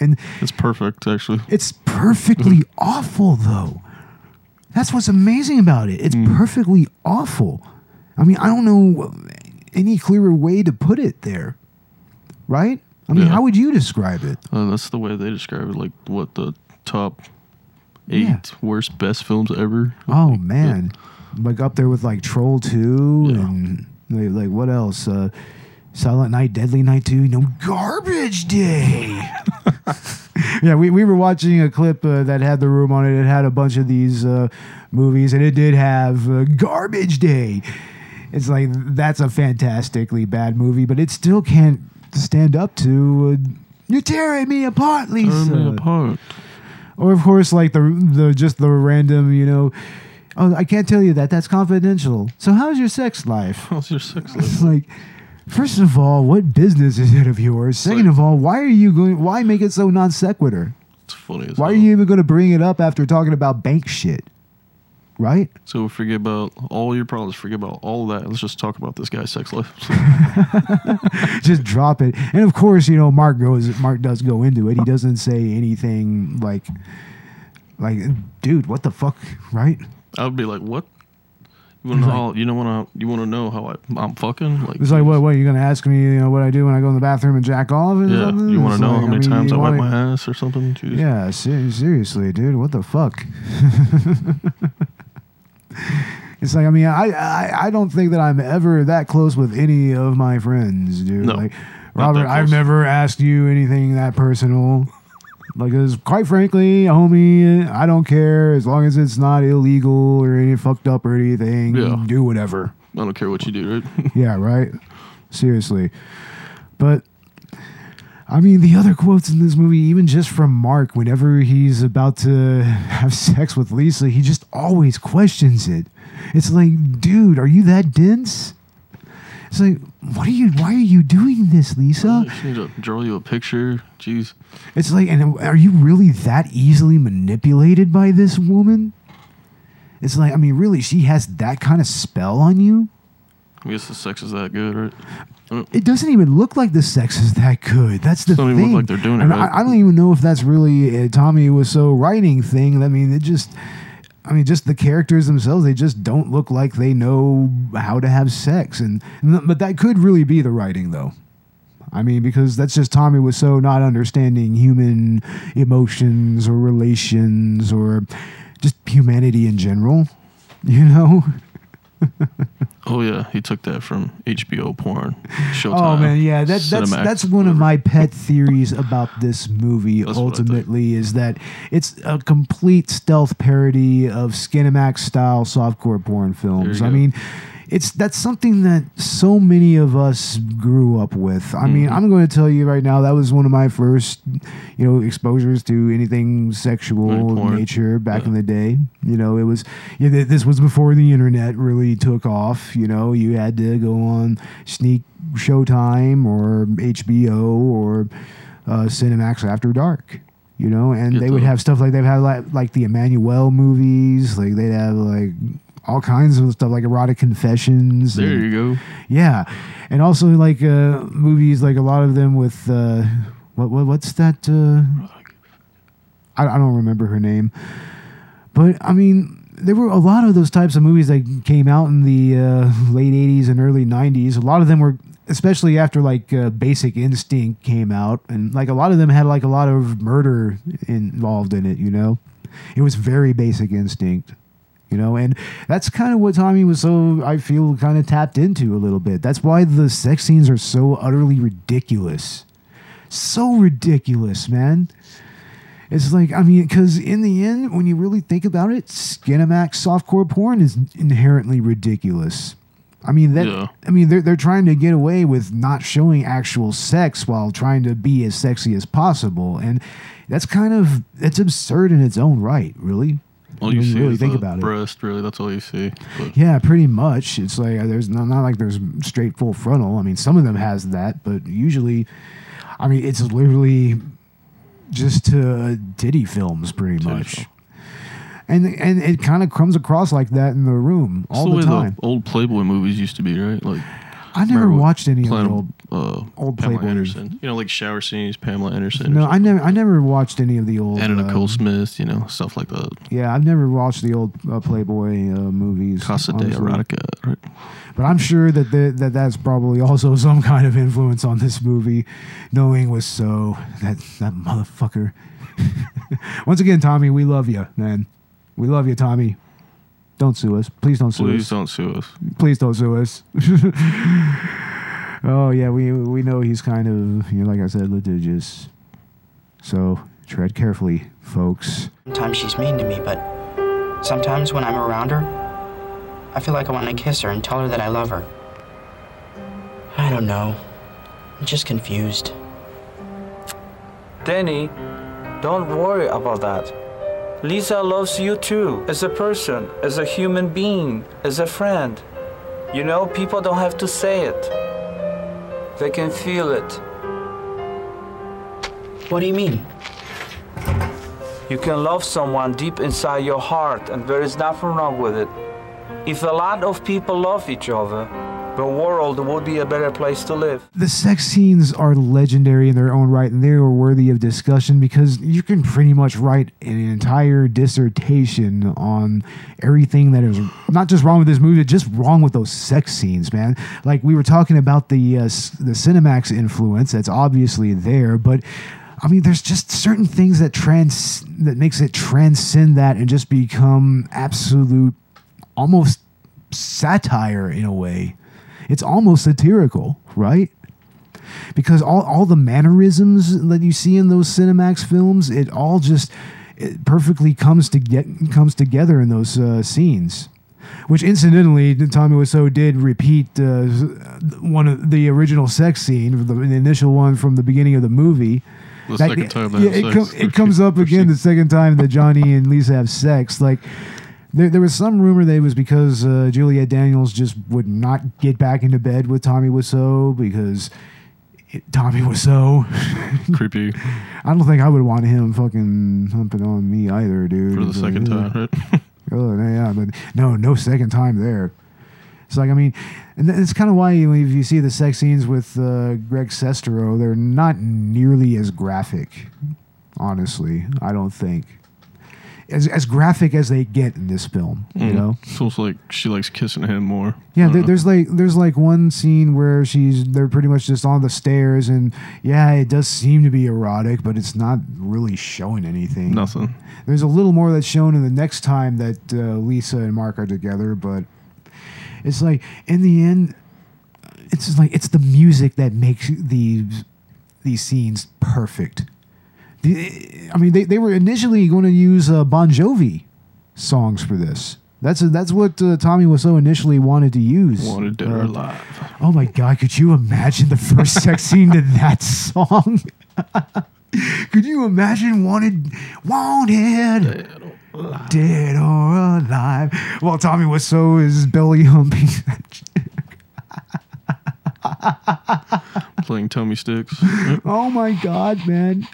and It's perfect, actually. it's perfectly awful though. That's what's amazing about it. It's Mm. perfectly awful. I mean, I don't know any clearer way to put it there. Right? I mean, Yeah. how would you describe it? Uh, that's the way they describe it. Like, what the top eight Yeah. worst best films ever. Oh man, like up there with like Troll Two and like, like what else? Uh, Silent Night, Deadly Night Two. You know, Garbage Day. yeah, we, we were watching a clip uh, that had the room on it. It had a bunch of these uh, movies, and it did have uh, Garbage Day. It's like that's a fantastically bad movie, but it still can't stand up to. Uh, You're tearing me apart, Lisa. Tear me apart. Or of course, like the the just the random, you know. Oh, I can't tell you that. That's confidential. So how's your sex life? How's your sex life? like, first of all, what business is it of yours? Second of all, why are you going? Why make it so non sequitur? It's funny as Why are hell. you even going to bring it up after talking about bank shit? Right? So forget about all your problems. Forget about all that. Let's just talk about this guy's sex life. just drop it. And of course, you know, Mark goes. Mark does go into it. He doesn't say anything like, like, dude, what the fuck, right? I would be like, what? You want to know? How, you know want to? You want to know how I, I'm fucking? Like, It's like, what? What? You're gonna ask me, you know, what I do when I go in the bathroom and jack off? And yeah. something? You want to know like, how many mean, times I wipe my ass or something? Jeez. Yeah, ser- seriously, dude, what the fuck? it's like, I mean, I, I I don't think that I'm ever that close with any of my friends, dude. No, like, Robert, I've never asked you anything that personal. Like, 'cause quite frankly, homie, I don't care as long as it's not illegal or any fucked up or anything. Yeah. Do whatever. I don't care what you do, right? Yeah, right. Seriously, but I mean, the other quotes in this movie, even just from Mark, whenever he's about to have sex with Lisa, he just always questions it. It's like, dude, are you that dense? It's like, what are you? Why are you doing this, Lisa? She need to draw you a picture. Jeez. It's like, and are you really that easily manipulated by this woman? It's like, I mean, really, she has that kind of spell on you. I guess the sex is that good, right? Mm. It doesn't even look like the sex is that good. That's the Doesn't thing. even look like they're doing it right. I, I don't even know if that's really a Tommy Wiseau writing thing. I mean, it just, I mean, just the characters themselves. They just don't look like they know how to have sex, and but that could really be the writing, though. I mean, because that's just Tommy Wiseau not understanding human emotions or relations or just humanity in general. You know. Oh yeah, he took that from HBO porn. Showtime. Oh man, yeah, that, that's Cinemax, that's one of my pet theories about this movie. That's what I think. ultimately, is that it's a complete stealth parody of Skinemax style softcore porn films. I go. mean, it's that's something that so many of us grew up with. I mean, Mm-hmm. I'm going to tell you right now that was one of my first, you know, exposures to anything sexual nature back in the day. You know, it was yeah, th- this was before the internet really took off. You know, you had to go on Sneak Showtime or HBO or uh, Cinemax After Dark. You know, and Get they would have stuff like they'd have like like the Emmanuelle movies. Like they'd have like all kinds of stuff like erotic confessions. There and- you go. yeah, and also like uh, movies, like a lot of them with uh, what, what what's that? Uh, I, I don't remember her name, but I mean, there were a lot of those types of movies that came out in the uh, late '80s and early '90s. A lot of them were, especially after like uh, Basic Instinct came out, and like a lot of them had like a lot of murder involved in it. You know, it was very Basic Instinct you know and that's kind of what tommy wiseau i feel kind of tapped into a little bit that's why the sex scenes are so utterly ridiculous so ridiculous man it's like i mean because in the end when you really think about it skinemax softcore porn is inherently ridiculous I mean that. Yeah. I mean they're they're trying to get away with not showing actual sex while trying to be as sexy as possible, and that's kind of it's absurd in its own right, really. All you see really is think the about it. breast. Really, that's all you see. But Yeah, pretty much. It's like uh, there's not, not like there's straight full frontal. I mean, some of them has that, but usually, I mean, it's literally just to titty films, pretty much. film. And and it kind of comes across like that in the room all the the, way time. the old Playboy movies used to be, right? Like I never remember watched any of the old. uh, old Pamela Playboy. Anderson. You know, like shower scenes, Pamela Anderson. No, I never I never watched any of the old. Anna Nicole um, Smith. You know, stuff like that. Yeah, I've never watched the old uh, Playboy uh, movies. Casa de. Erotica. Right? But I'm sure that the, that that's probably also some kind of influence on this movie, knowing Wiseau that that motherfucker. Once again, Tommy, we love you, man. We love you, Tommy. Don't sue us, please. Don't sue Please us. don't sue us. Please don't sue us. oh yeah, we we know he's kind of you know, like I said, litigious. So tread carefully, folks. Sometimes she's mean to me, but sometimes when I'm around her, I feel like I want to kiss her and tell her that I love her. I don't know. I'm just confused. Danny, don't worry about that. Lisa loves you too, as a person, as a human being, as a friend. You know, people don't have to say it, they can feel it. What do you mean? You can love someone deep inside your heart, and there is nothing wrong with it. If a lot of people love each other, the world would be a better place to live. the sex scenes are legendary in their own right and they are worthy of discussion because you can pretty much write an entire dissertation on everything that is not just wrong with this movie, just wrong with those sex scenes, man. Like we were talking about the uh, the Cinemax influence that's obviously there, but I mean, there's just certain things that trans that makes it transcend that and just become absolute, almost satire in a way. It's almost satirical, right? Because all, all the mannerisms that you see in those Cinemax films, it all just it perfectly comes to get comes together in those uh, scenes. Which incidentally, Tommy Wiseau did repeat uh, one of the original sex scene, the, the initial one from the beginning of the movie. The That- second time yeah, it, com- it comes up again the second time that Johnny and Lisa have sex. Like There, there was some rumor that it was because uh, Juliet Daniels just would not get back into bed with Tommy Wiseau because it, Tommy Wiseau. Creepy I don't think I would want him fucking humping on me either, dude. for the It's second ugh. time, right? Oh yeah, but no, no second time there. It's like I mean, and it's kind of why you, if you see the sex scenes with uh, Greg Sestero, they're not nearly as graphic. Honestly, I don't think as as graphic as they get in this film. You Mm. know. it's almost like she likes kissing him more. Yeah, there, there's like there's like one scene where she's they're pretty much just on the stairs, and yeah, it does seem to be erotic, but it's not really showing anything. nothing. There's a little more that's shown in the next time that uh, Lisa and Mark are together, but it's like in the end, it's just like it's the music that makes these these scenes perfect. I mean, they, they were initially going to use uh, Bon Jovi songs for this. That's that's what uh, Tommy Wiseau initially wanted to use. Wanted dead or Uh, alive. Oh my god, could you imagine the first sex scene to that song? could you imagine wanted wanted dead or alive? Well, Tommy Wiseau is belly humping. Playing tummy sticks. oh my god, man.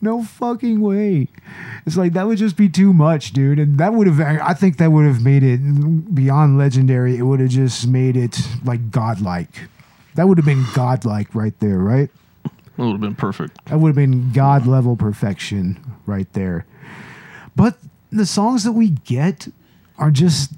No fucking way. It's like that would just be too much, dude. And that would have I think that would have made it beyond legendary. It would have just made it like godlike. That would have been godlike right there, right? That would have been perfect. That would have been god level perfection right there. But the songs that we get are just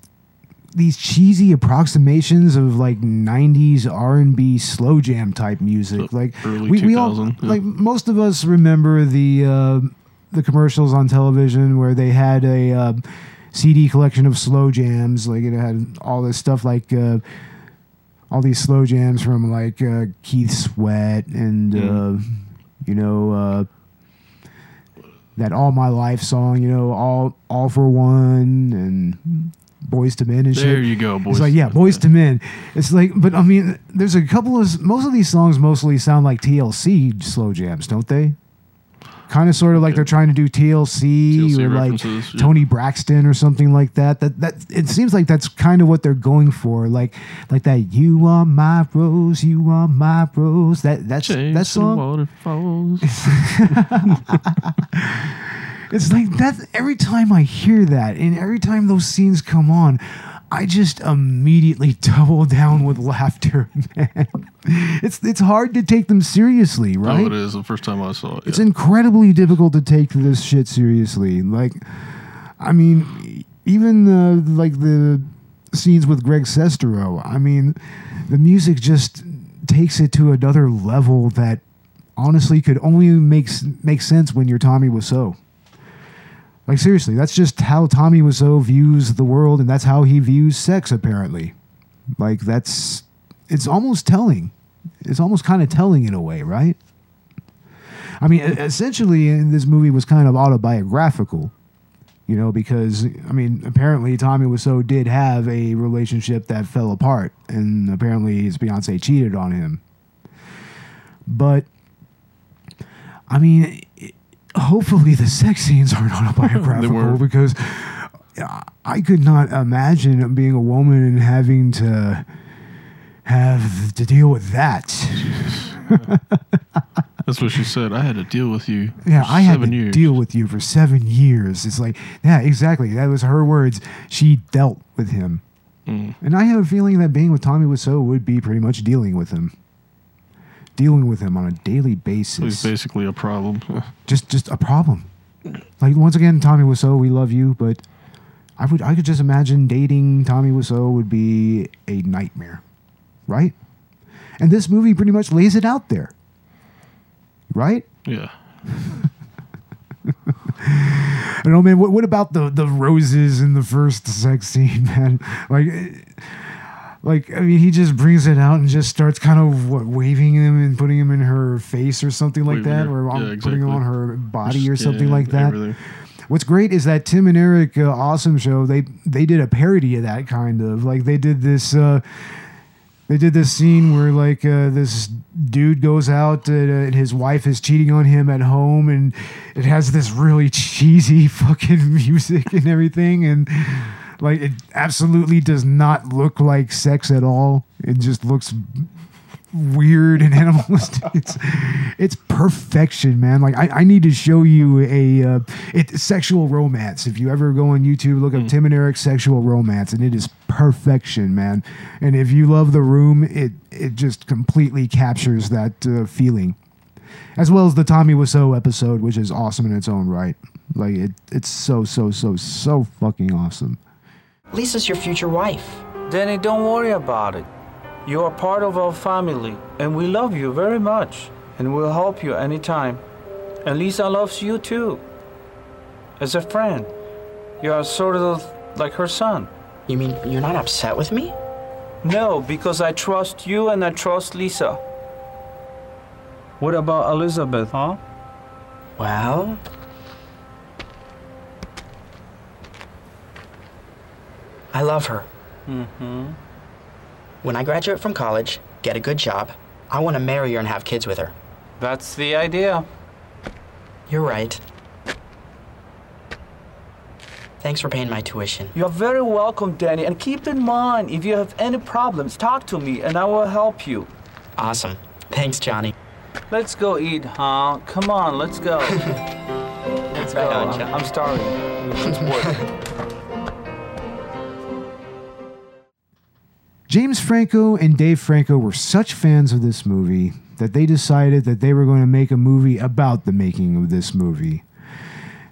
these cheesy approximations of like 90s R&B slow jam type music. like early we, we all yeah. like most of us remember the uh, the commercials on television where they had a uh, CD collection of slow jams like it had all this stuff like uh, all these slow jams from like uh, Keith Sweat and uh, you know uh, that All My Life song, you know, all all for one and Boyz II Men and shit. There you go, Boyz It's like yeah, Boyz II Men. It's like, but I mean, there's a couple of most of these songs mostly sound like TLC slow jams, don't they? Kind of, sort of like they're trying to do TLC, TLC or like yeah. Toni Braxton or something like that. That that it seems like that's kind of what they're going for, like like that. You are my rose, you are my rose. That that's that Chasing song. waterfalls. It's like that every time I hear that and every time those scenes come on, I just immediately double down with laughter, man. It's it's hard to take them seriously, right? Oh, it is the first time I saw it. It's yeah. incredibly difficult to take this shit seriously. Like, I mean, even the like the scenes with Greg Sestero. I mean, the music just takes it to another level that honestly could only make make sense when you're Tommy Wiseau. Like seriously, that's just how Tommy Wiseau views the world, and that's how he views sex. Apparently, like that's it's almost telling. It's almost kind of telling in a way, right? I mean, essentially, this movie was kind of autobiographical, you know, because I mean, apparently Tommy Wiseau did have a relationship that fell apart, and apparently his fiance cheated on him. But I mean, hopefully the sex scenes aren't autobiographical because I could not imagine being a woman and having to have to deal with that. That's what she said. I had to deal with you. Yeah, I had to years. deal with you for seven years. It's like, yeah, exactly. That was her words. She dealt with him. Mm. And I have a feeling that being with Tommy Wiseau would be pretty much dealing with him. Dealing with him on a daily basis. He's basically a problem. Just just a problem. Like once again, Tommy Wiseau, we love you, but I would I could just imagine dating Tommy Wiseau would be a nightmare. Right? And this movie pretty much lays it out there. Right? yeah. I don't know, man. What, what about the the roses in the first sex scene, man? Like, like I mean, he just brings it out and just starts kind of what waving him and putting him in her face or something like Waving that, her- or yeah, putting him on her body or something like that. everything. What's great is that Tim and Eric uh, Awesome Show they they did a parody of that kind of like they did this. Uh, they did this scene where like uh, this dude goes out uh, and his wife is cheating on him at home and it has this really cheesy fucking music and everything and Like it absolutely does not look like sex at all. It just looks weird and animalistic. It's it's perfection, man. Like I, I need to show you a uh, it's sexual romance. If you ever go on YouTube, look up Tim and Eric sexual romance, and it is perfection, man. And if you love the room, it it just completely captures that uh, feeling, as well as the Tommy Wiseau episode, which is awesome in its own right. Like it, it's so so so so fucking awesome. Lisa's your future wife. Danny, don't worry about it. You are part of our family, and we love you very much, and we'll help you anytime. And Lisa loves you too. As a friend, you are sort of like her son. You mean you're not upset with me? No, because I trust you and I trust Lisa. What about Elizabeth, huh? Well, I love her. Mm-hmm. When I graduate from college, get a good job, I want to marry her and have kids with her. That's the idea. You're right. Thanks for paying my tuition. You're very welcome, Danny. And keep in mind, if you have any problems, talk to me and I will help you. Awesome. Thanks, Johnny. Let's go eat, huh? Come on, let's go. let's go. On, John. I'm starving. James Franco and Dave Franco were such fans of this movie that they decided that they were going to make a movie about the making of this movie.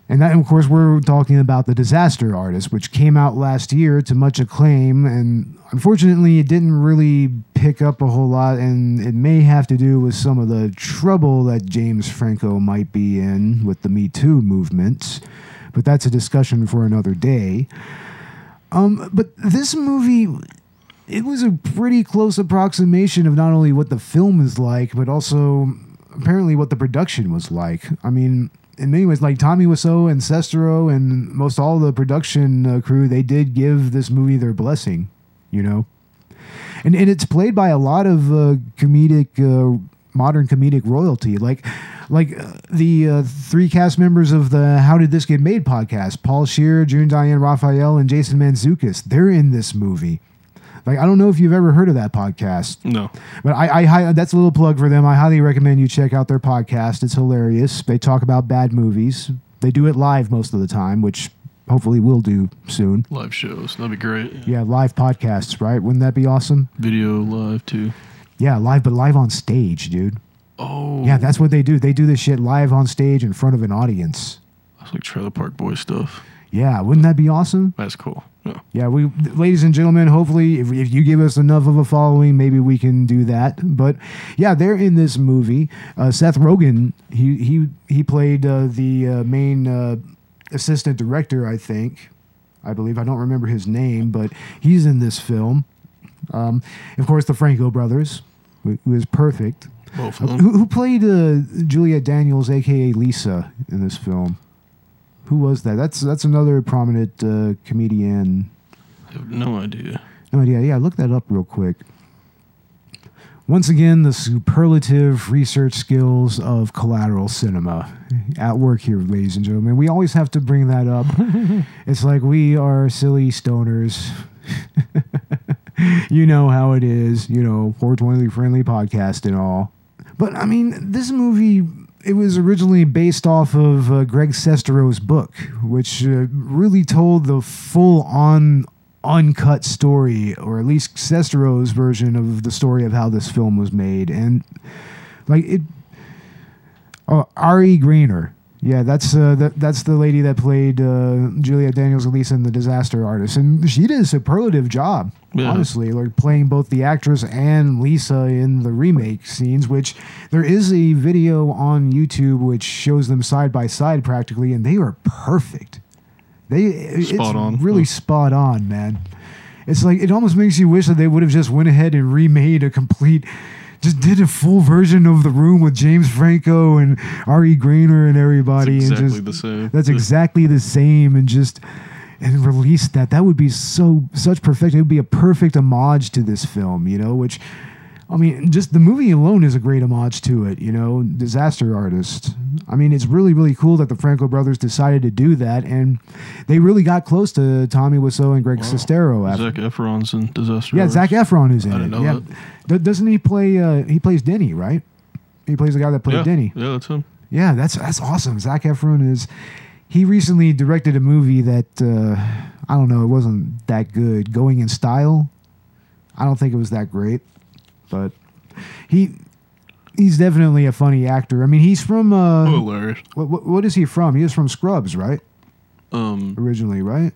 And that, of course, we're talking about The Disaster Artist, which came out last year to much acclaim. And unfortunately, it didn't really pick up a whole lot. And it may have to do with some of the trouble that James Franco might be in with the Me Too movement. But that's a discussion for another day. Um, but this movie, it was a pretty close approximation of not only what the film is like, but also apparently what the production was like. I mean, in many ways, like Tommy Wiseau and Sestero and most all the production uh, crew, they did give this movie their blessing, you know. And and it's played by a lot of uh, comedic, uh, modern comedic royalty, like like uh, the uh, three cast members of the How Did This Get Made podcast: Paul Scheer, June Diane Raphael, and Jason Mantzoukas. They're in this movie. Like I don't know if you've ever heard of that podcast. No. But I, I, hi- that's a little plug for them. I highly recommend you check out their podcast. It's hilarious. They talk about bad movies. They do it live most of the time, which hopefully we'll do soon. Live shows. That'd be great. Yeah, live podcasts, right? Wouldn't that be awesome? Video live too. Yeah, live, but live on stage, dude. Oh. Yeah, that's what they do. They do this shit live on stage in front of an audience. That's like Trailer Park Boy stuff. Yeah, wouldn't that be awesome? That's cool. Yeah. Yeah, we, ladies and gentlemen, hopefully, if, if you give us enough of a following, maybe we can do that. But yeah, they're in this movie. Uh, Seth Rogen, he he he played uh, the uh, main uh, assistant director, I think. I believe I don't remember his name, but he's in this film. Um, of course, the Franco brothers, who is perfect. Both of them. who, who played uh, Juliet Daniels, aka Lisa, in this film? Who was that? That's that's another prominent uh, comedian. I have no idea. No idea. Yeah, look that up real quick. Once again, the superlative research skills of collateral cinema at work here, ladies and gentlemen. We always have to bring that up. it's like we are silly stoners. you know how it is, you know, 420 friendly podcast and all. But I mean, this movie it was originally based off of uh, Greg Sestero's book, which uh, really told the full on uncut story, or at least Sestero's version of the story of how this film was made. And like it, oh, Ari Graynor. Yeah, that's uh, that, that's the lady that played uh, Juliet Daniels Elisa in The Disaster Artist, and she did a superlative job. Yeah. Honestly, like playing both the actress and Lisa in the remake scenes. Which there is a video on YouTube which shows them side by side practically, and they are perfect. They it's Spot on. really spot on, man. It's like it almost makes you wish that they would have just went ahead and remade a complete, just did a full version of the room with James Franco and Ari Graynor and everybody, It's and just the same. that's exactly the same, and just and release that. That would be so such perfect. It would be a perfect homage to this film, you know, which I mean, just the movie alone is a great homage to it, you know, Disaster Artist. I mean, it's really, really cool that the Franco brothers decided to do that, and they really got close to Tommy Wiseau and Greg Sestero after. Zac Efron's in Disaster. yeah, Artist. Zac Efron is in I it. know yeah, that. Doesn't he play? Uh, he plays Denny, right? He plays the guy that played yeah. Denny. Yeah, that's him. Yeah, that's that's awesome. Zac Efron is. He recently directed a movie that uh, I don't know. It wasn't that good. Going in Style. I don't think it was that great, but he he's definitely a funny actor. I mean, he's from. Uh, Hilarious. What, what what is he from? He is from Scrubs, right? Um, Originally, right?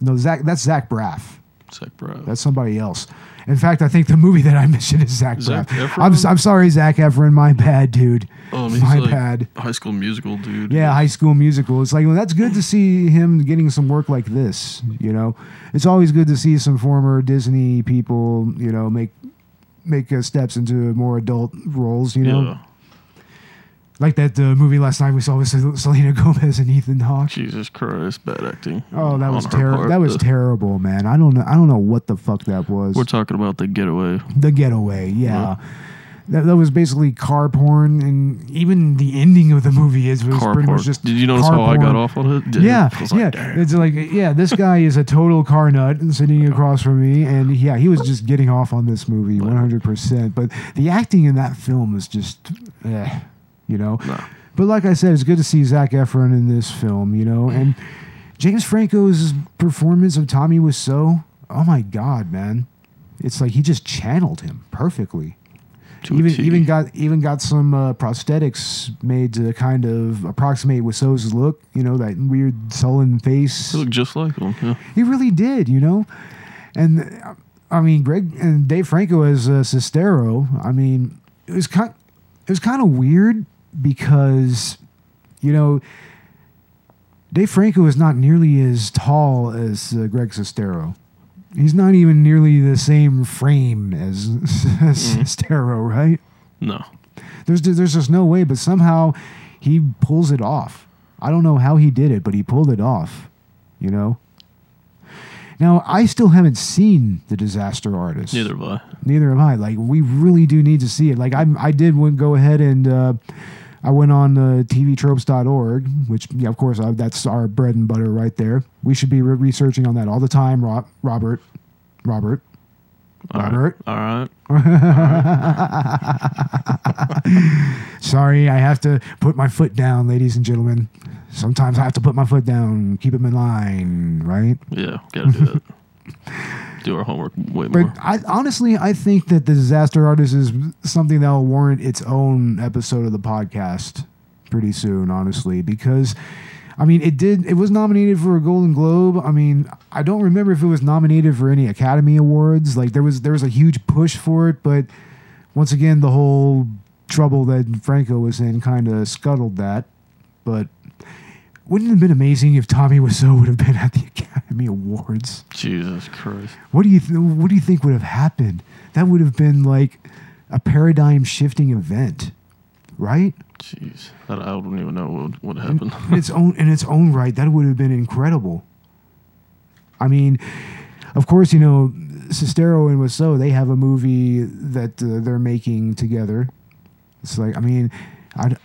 No, Zach. That's Zach Braff. Zach Braff. That's somebody else. In fact, I think the movie that I mentioned is Zach, Zac Braff. Efron? I'm, I'm sorry, Zac Efron. My bad, dude. Um, my like bad. High School Musical dude. Yeah, High School Musical. It's like well, that's good to see him getting some work like this. You know, it's always good to see some former Disney people, you know, make make uh, steps into more adult roles. You know, Yeah. like that uh, movie last night we saw with Sel- Selena Gomez and Ethan Hawke. Jesus Christ, bad acting. Oh, that was terrible. That was terrible, man. I don't know. I don't know what the fuck that was. We're talking about the getaway. The Getaway, yeah. That, that was basically car porn, and even the ending of the movie is was Car pretty porn. much just. Did you notice how I got off on it? Yeah, I was like, yeah. It's like, yeah, this guy is a total car nut sitting across from me, and yeah, he was just getting off on this movie, one hundred percent. But the acting in that film is just, eh, you know. But like I said, it's good to see Zac Efron in this film, you know, and James Franco's performance of Tommy was so, oh my god, man, it's like he just channeled him perfectly. Even even got even got some uh, prosthetics made to kind of approximate Wiseau's look. You know that weird sullen face. He looked just like him. Yeah. He really did, you know. And I mean, Greg and Dave Franco as uh, Sestero. I mean, it was kind it was kind of weird because you know Dave Franco is not nearly as tall as uh, Greg Sestero. He's not even nearly the same frame as, as Sestero, right? No. There's there's just no way, but somehow he pulls it off. I don't know how he did it, but he pulled it off. You know. Now I still haven't seen the Disaster Artist. Neither have I. Neither have I. Like we really do need to see it. Like I I did went, go ahead and uh, I went on uh, tvtropes.org, which yeah, of course uh, that's our bread and butter right there. We should be re- researching on that all the time, Ro- Robert. Robert. Robert. All right. Sorry, I have to put my foot down, ladies and gentlemen. Sometimes I have to put my foot down, keep them in line, right? Yeah, gotta do that. do our homework way more. But I honestly, I think that the disaster artist is something that will warrant its own episode of the podcast pretty soon. Honestly, because I mean, it did. It was nominated for a Golden Globe. I mean, I don't remember if it was nominated for any Academy Awards. Like there was there was a huge push for it, but once again, the whole trouble that Franco was in kind of scuttled that. But wouldn't it have been amazing if Tommy Wiseau would have been at the Academy Awards? Jesus Christ. What do you th- What do you think would have happened? That would have been like a paradigm shifting event, right? Jeez. I, I don't even know what would happen. in its own in its own right, that would have been incredible. I mean, of course, you know, Sestero and Wiseau, they have a movie that uh, they're making together. It's like, I mean, I,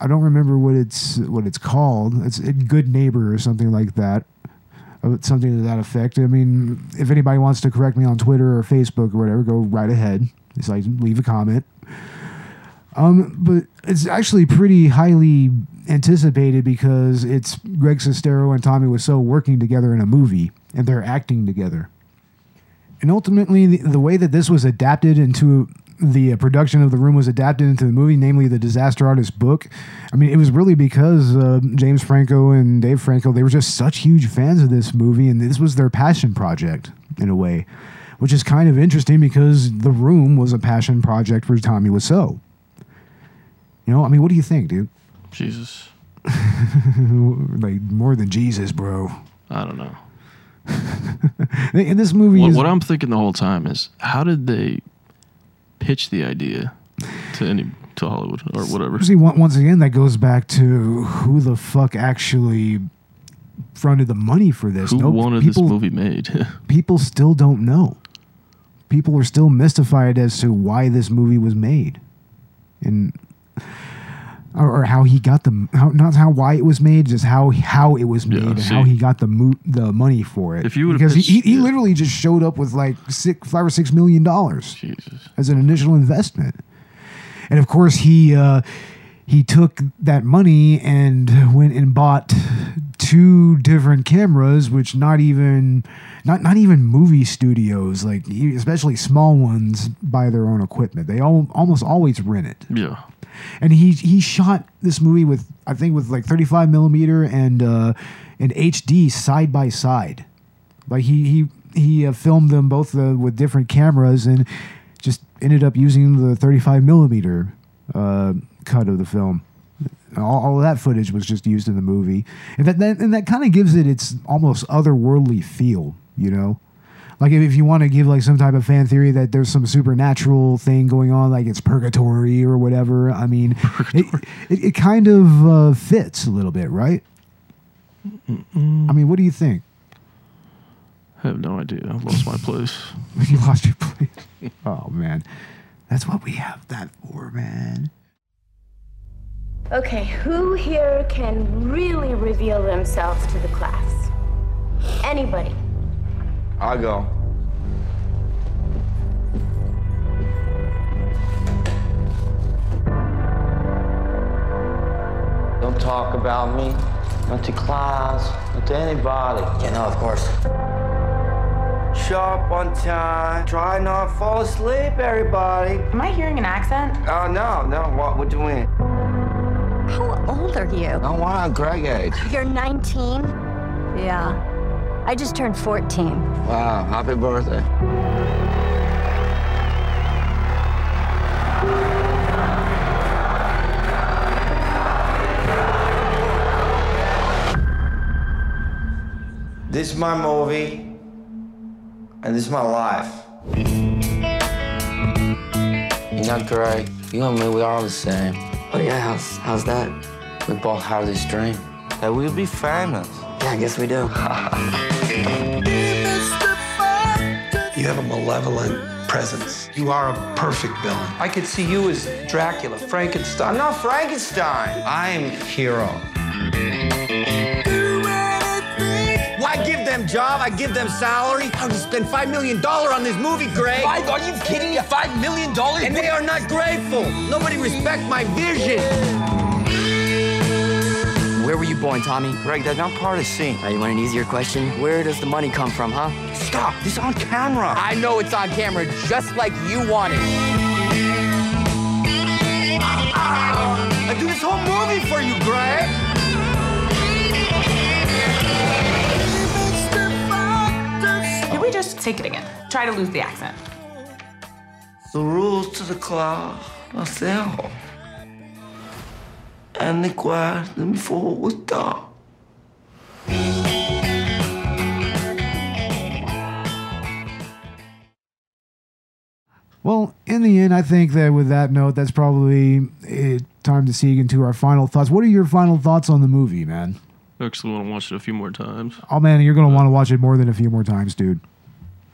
I don't remember what it's what it's called. It's a Good Neighbor or something like that. Uh, Something to that effect. I mean, if anybody wants to correct me on Twitter or Facebook or whatever, go right ahead. It's like leave a comment. Um, but it's actually pretty highly anticipated because it's Greg Sestero and Tommy Wiseau working together in a movie and they're acting together. And ultimately, the, the way that this was adapted into the production of The Room was adapted into the movie, namely the Disaster Artist book. I mean, it was really because uh, James Franco and Dave Franco, they were just such huge fans of this movie, and this was their passion project in a way, which is kind of interesting because The Room was a passion project for Tommy Wiseau. You know, I mean, what do you think, dude? Jesus. like more than Jesus, bro. I don't know. In this movie, What, is, what I'm thinking the whole time is how did they pitch the idea to any to Hollywood or whatever? see, once again, that goes back to who the fuck actually fronted the money for this. Who No, wanted people, this movie made? People still don't know. people are still mystified as to why this movie was made, and or, or how he got the how not how why it was made, just how how it was made, and how he got the mo- the money for it. If you because he, he, pitched- he literally just showed up with like six five or six million dollars as an initial investment, and of course he. Uh, he took that money and went and bought two different cameras which not even not not even movie studios like especially small ones buy their own equipment they all, almost always rent it Yeah. and he he shot this movie with i think with like 35 millimeter and uh and hd side by side like he he he uh, filmed them both uh, with different cameras and just ended up using the 35 millimeter uh, cut of the film. All, all of that footage was just used in the movie, and that, that and that kind of gives it its almost otherworldly feel. You know, like if, if you want to give like some type of fan theory that there's some supernatural thing going on, like it's purgatory or whatever. I mean, it, it, it kind of uh, fits a little bit, right? I mean, what do you think? I have no idea. I've lost my place. you lost your place. oh man, that's what we have that for, man. Okay, who here can really reveal themselves to the class? Anybody? I'll go. Don't talk about me. Not to class. Not to anybody. Yeah, no, of course. Sharp on time. Try not to fall asleep, everybody. Am I hearing an accent? Oh, no, no. What we're doing. How old are you? No, not Greg age. You're 19? Yeah. I just turned 14. Wow, happy birthday. This is my movie, and this is my life. You're not Greg. You and me, we are all the same. Oh yeah, how's how's that? We both have this dream that we'll be famous. Yeah, I guess we do. You have a malevolent presence. You are a perfect villain. I could see you as Dracula, Frankenstein. I'm not Frankenstein. I'm hero. I give them job, I give them salary. How to spend five million dollar on this movie, Greg? Five? Are you kidding me? Five million dollars? And they are not grateful. Nobody respect my vision. Where were you born, Tommy? Greg, that's not part of the scene. Now, you want an easier question? Where does the money come from, huh? Stop. This on camera. I know it's on camera, just like you want it. I do this whole movie for you, Greg. Just take it again? Try to lose the accent. The rules to the club are simple. And the question before we start. Well, in the end, I think that with that note, that's probably it, time to seek into our final thoughts. What are your final thoughts on the movie, man? I actually want to watch it a few more times. Oh man, you're gonna want to watch it more than a few more times, dude.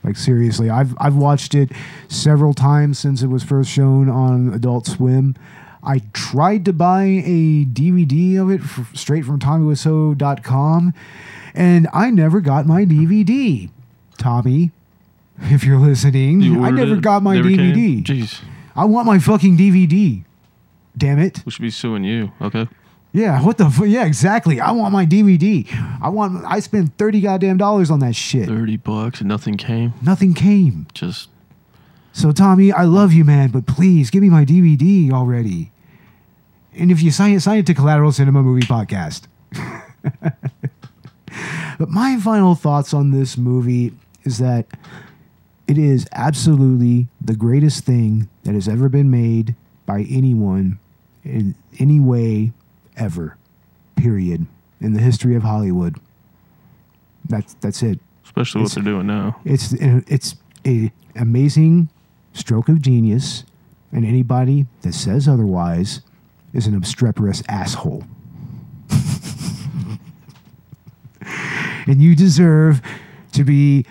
Like seriously, I've I've watched it several times since it was first shown on Adult Swim. I tried to buy a DVD of it f- straight from TommyWiseau.com, and I never got my DVD. Tommy, if you're listening, You I never it? got my Never came? DVD. Jeez. I want my fucking DVD. Damn it. We should be suing you. Okay. Yeah, what the fu- yeah, exactly. I want my DVD. I want I spent 30 goddamn dollars on that shit. Thirty bucks and nothing came. Nothing came. Just So Tommy, I love you, man, but please give me my DVD already. And if you sign it, sign it to Collateral Cinema Movie Podcast. but my final thoughts on this movie is that it is absolutely the greatest thing that has ever been made by anyone in any way ever. Period. In the history of Hollywood. That's that's it. especially what It's- they're doing now. It's it's a amazing stroke of genius, and anybody that says otherwise is an obstreperous asshole. and you deserve to be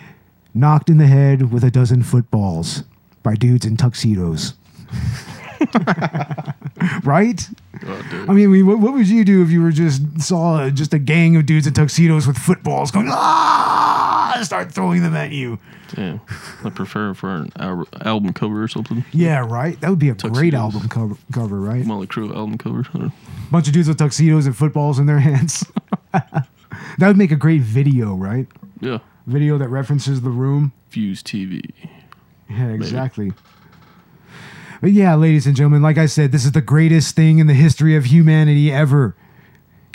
knocked in the head with a dozen footballs by dudes in tuxedos. right? I mean, what, what would you do if you were just saw just a gang of dudes in tuxedos with footballs going ah, start throwing them at you? Damn. I prefer for an al- album cover or something. Yeah, right. That would be a great album cover, cover, right? Mötley Crüe album cover. Bunch of dudes with tuxedos and footballs in their hands. that would make a great video, right? Yeah. Video that references the room. Fuse TV. Yeah, exactly. But yeah, ladies and gentlemen, like I said, this is the greatest thing in the history of humanity ever.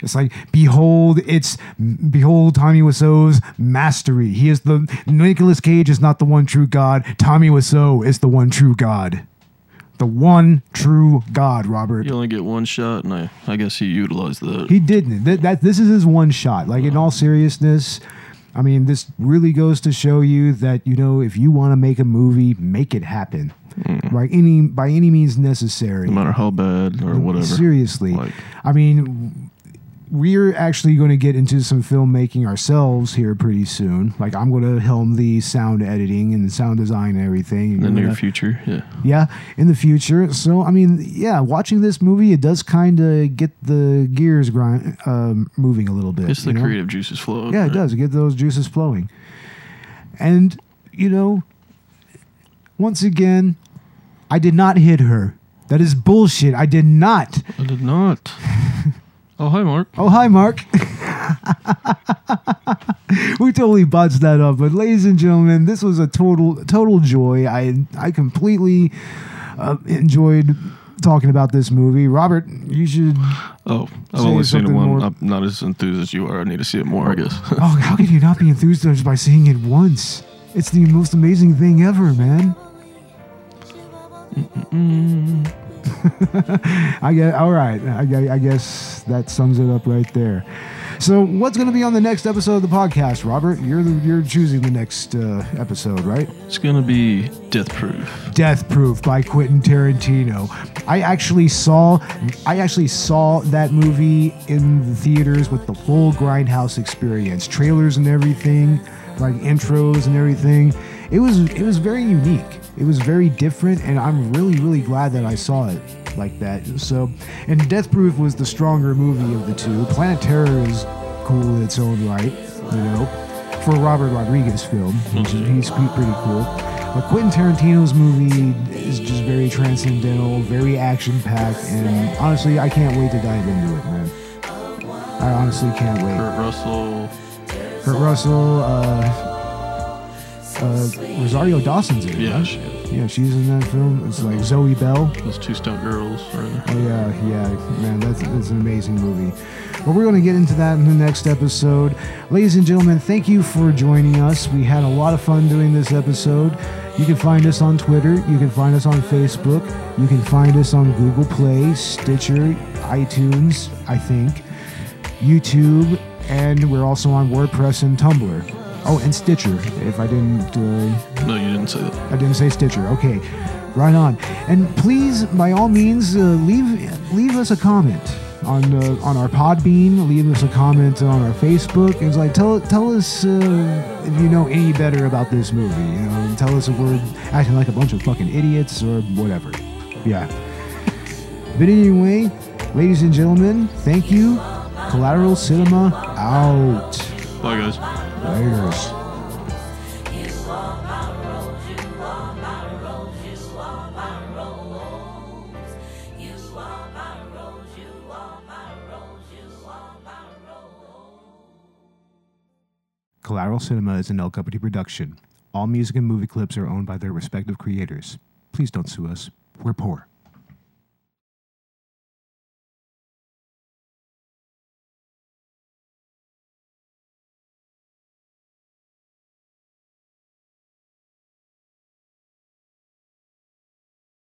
It's like, behold, it's behold Tommy Wiseau's mastery. He is the Nicolas Cage is not the one true God. Tommy Wiseau is the one true God. The one true God, Robert. You only get one shot, and I, I guess he utilized that. He didn't. That, that this is his one shot. Like in all seriousness, I mean, this really goes to show you that you know if you want to make a movie, make it happen. Right? Any by any means necessary. no matter how bad or whatever. Seriously. Like, I mean, we're actually going to get into some filmmaking ourselves here pretty soon. Like I'm going to helm the sound editing and sound design and everything. in the near future, yeah. yeah, in the future. So I mean, yeah, watching this movie, it does kind of get the gears grind um, moving a little bit. It's the know? creative juices flowing. Yeah, it right? does get those juices flowing. And you know, once again, I did not hit her. That is bullshit. I did not. I did not. oh, hi, Mark. Oh, hi, Mark. we totally botched that up, but ladies and gentlemen, this was a total total joy. I I completely uh, enjoyed talking about this movie. Robert, you should. Oh, I've only seen it one. more. I'm not as enthused as you are. I need to see it more, I guess. Oh, how can you not be enthused just by seeing it once? It's the most amazing thing ever, man. I get all right. I, I guess that sums it up right there. So, what's going to be on the next episode of the podcast, Robert? You're the, you're choosing the next uh, episode, right? It's gonna be Death Proof. Death Proof by Quentin Tarantino. I actually saw I actually saw that movie in the theaters with the full Grindhouse experience, trailers and everything, like intros and everything. It was it was very unique. It was very different and I'm really really glad that I saw it like that. So, and Death Proof was the stronger movie of the two. Planet Terror is cool in its own right, you know, for a Robert Rodriguez film. He's, he's pretty pretty cool. But Quentin Tarantino's movie is just very transcendental, very action packed, and honestly, I can't wait to dive into it, man. I honestly can't wait. Kurt Russell. Kurt Russell, uh, uh, Rosario Dawson's in it. Yeah, right? she yeah, she's in that film. It's like Zoe Bell. Those two stunt girls. Oh yeah, yeah, man, that's that's an amazing movie. But we're going to get into that in the next episode. Ladies and gentlemen, thank you for joining us. We had a lot of fun doing this episode. You can find us on Twitter. You can find us on Facebook. You can find us on Google Play, Stitcher, iTunes, I think, YouTube, and we're also on WordPress and Tumblr. Oh, and Stitcher. If I didn't. Uh, No, you didn't say that. I didn't say Stitcher. Okay, right on. And please, by all means, uh, leave leave us a comment on uh, on our Podbean. Leave us a comment on our Facebook. It's like tell tell us uh, if you know any better about this movie. You know, and tell us if we're acting like a bunch of fucking idiots or whatever. Yeah. But anyway, ladies and gentlemen, thank you. Collateral Cinema out. Bye, guys. Laters. Collateral Cinema is an El Company production. All music and movie clips are owned by their respective creators. Please don't sue us. We're poor.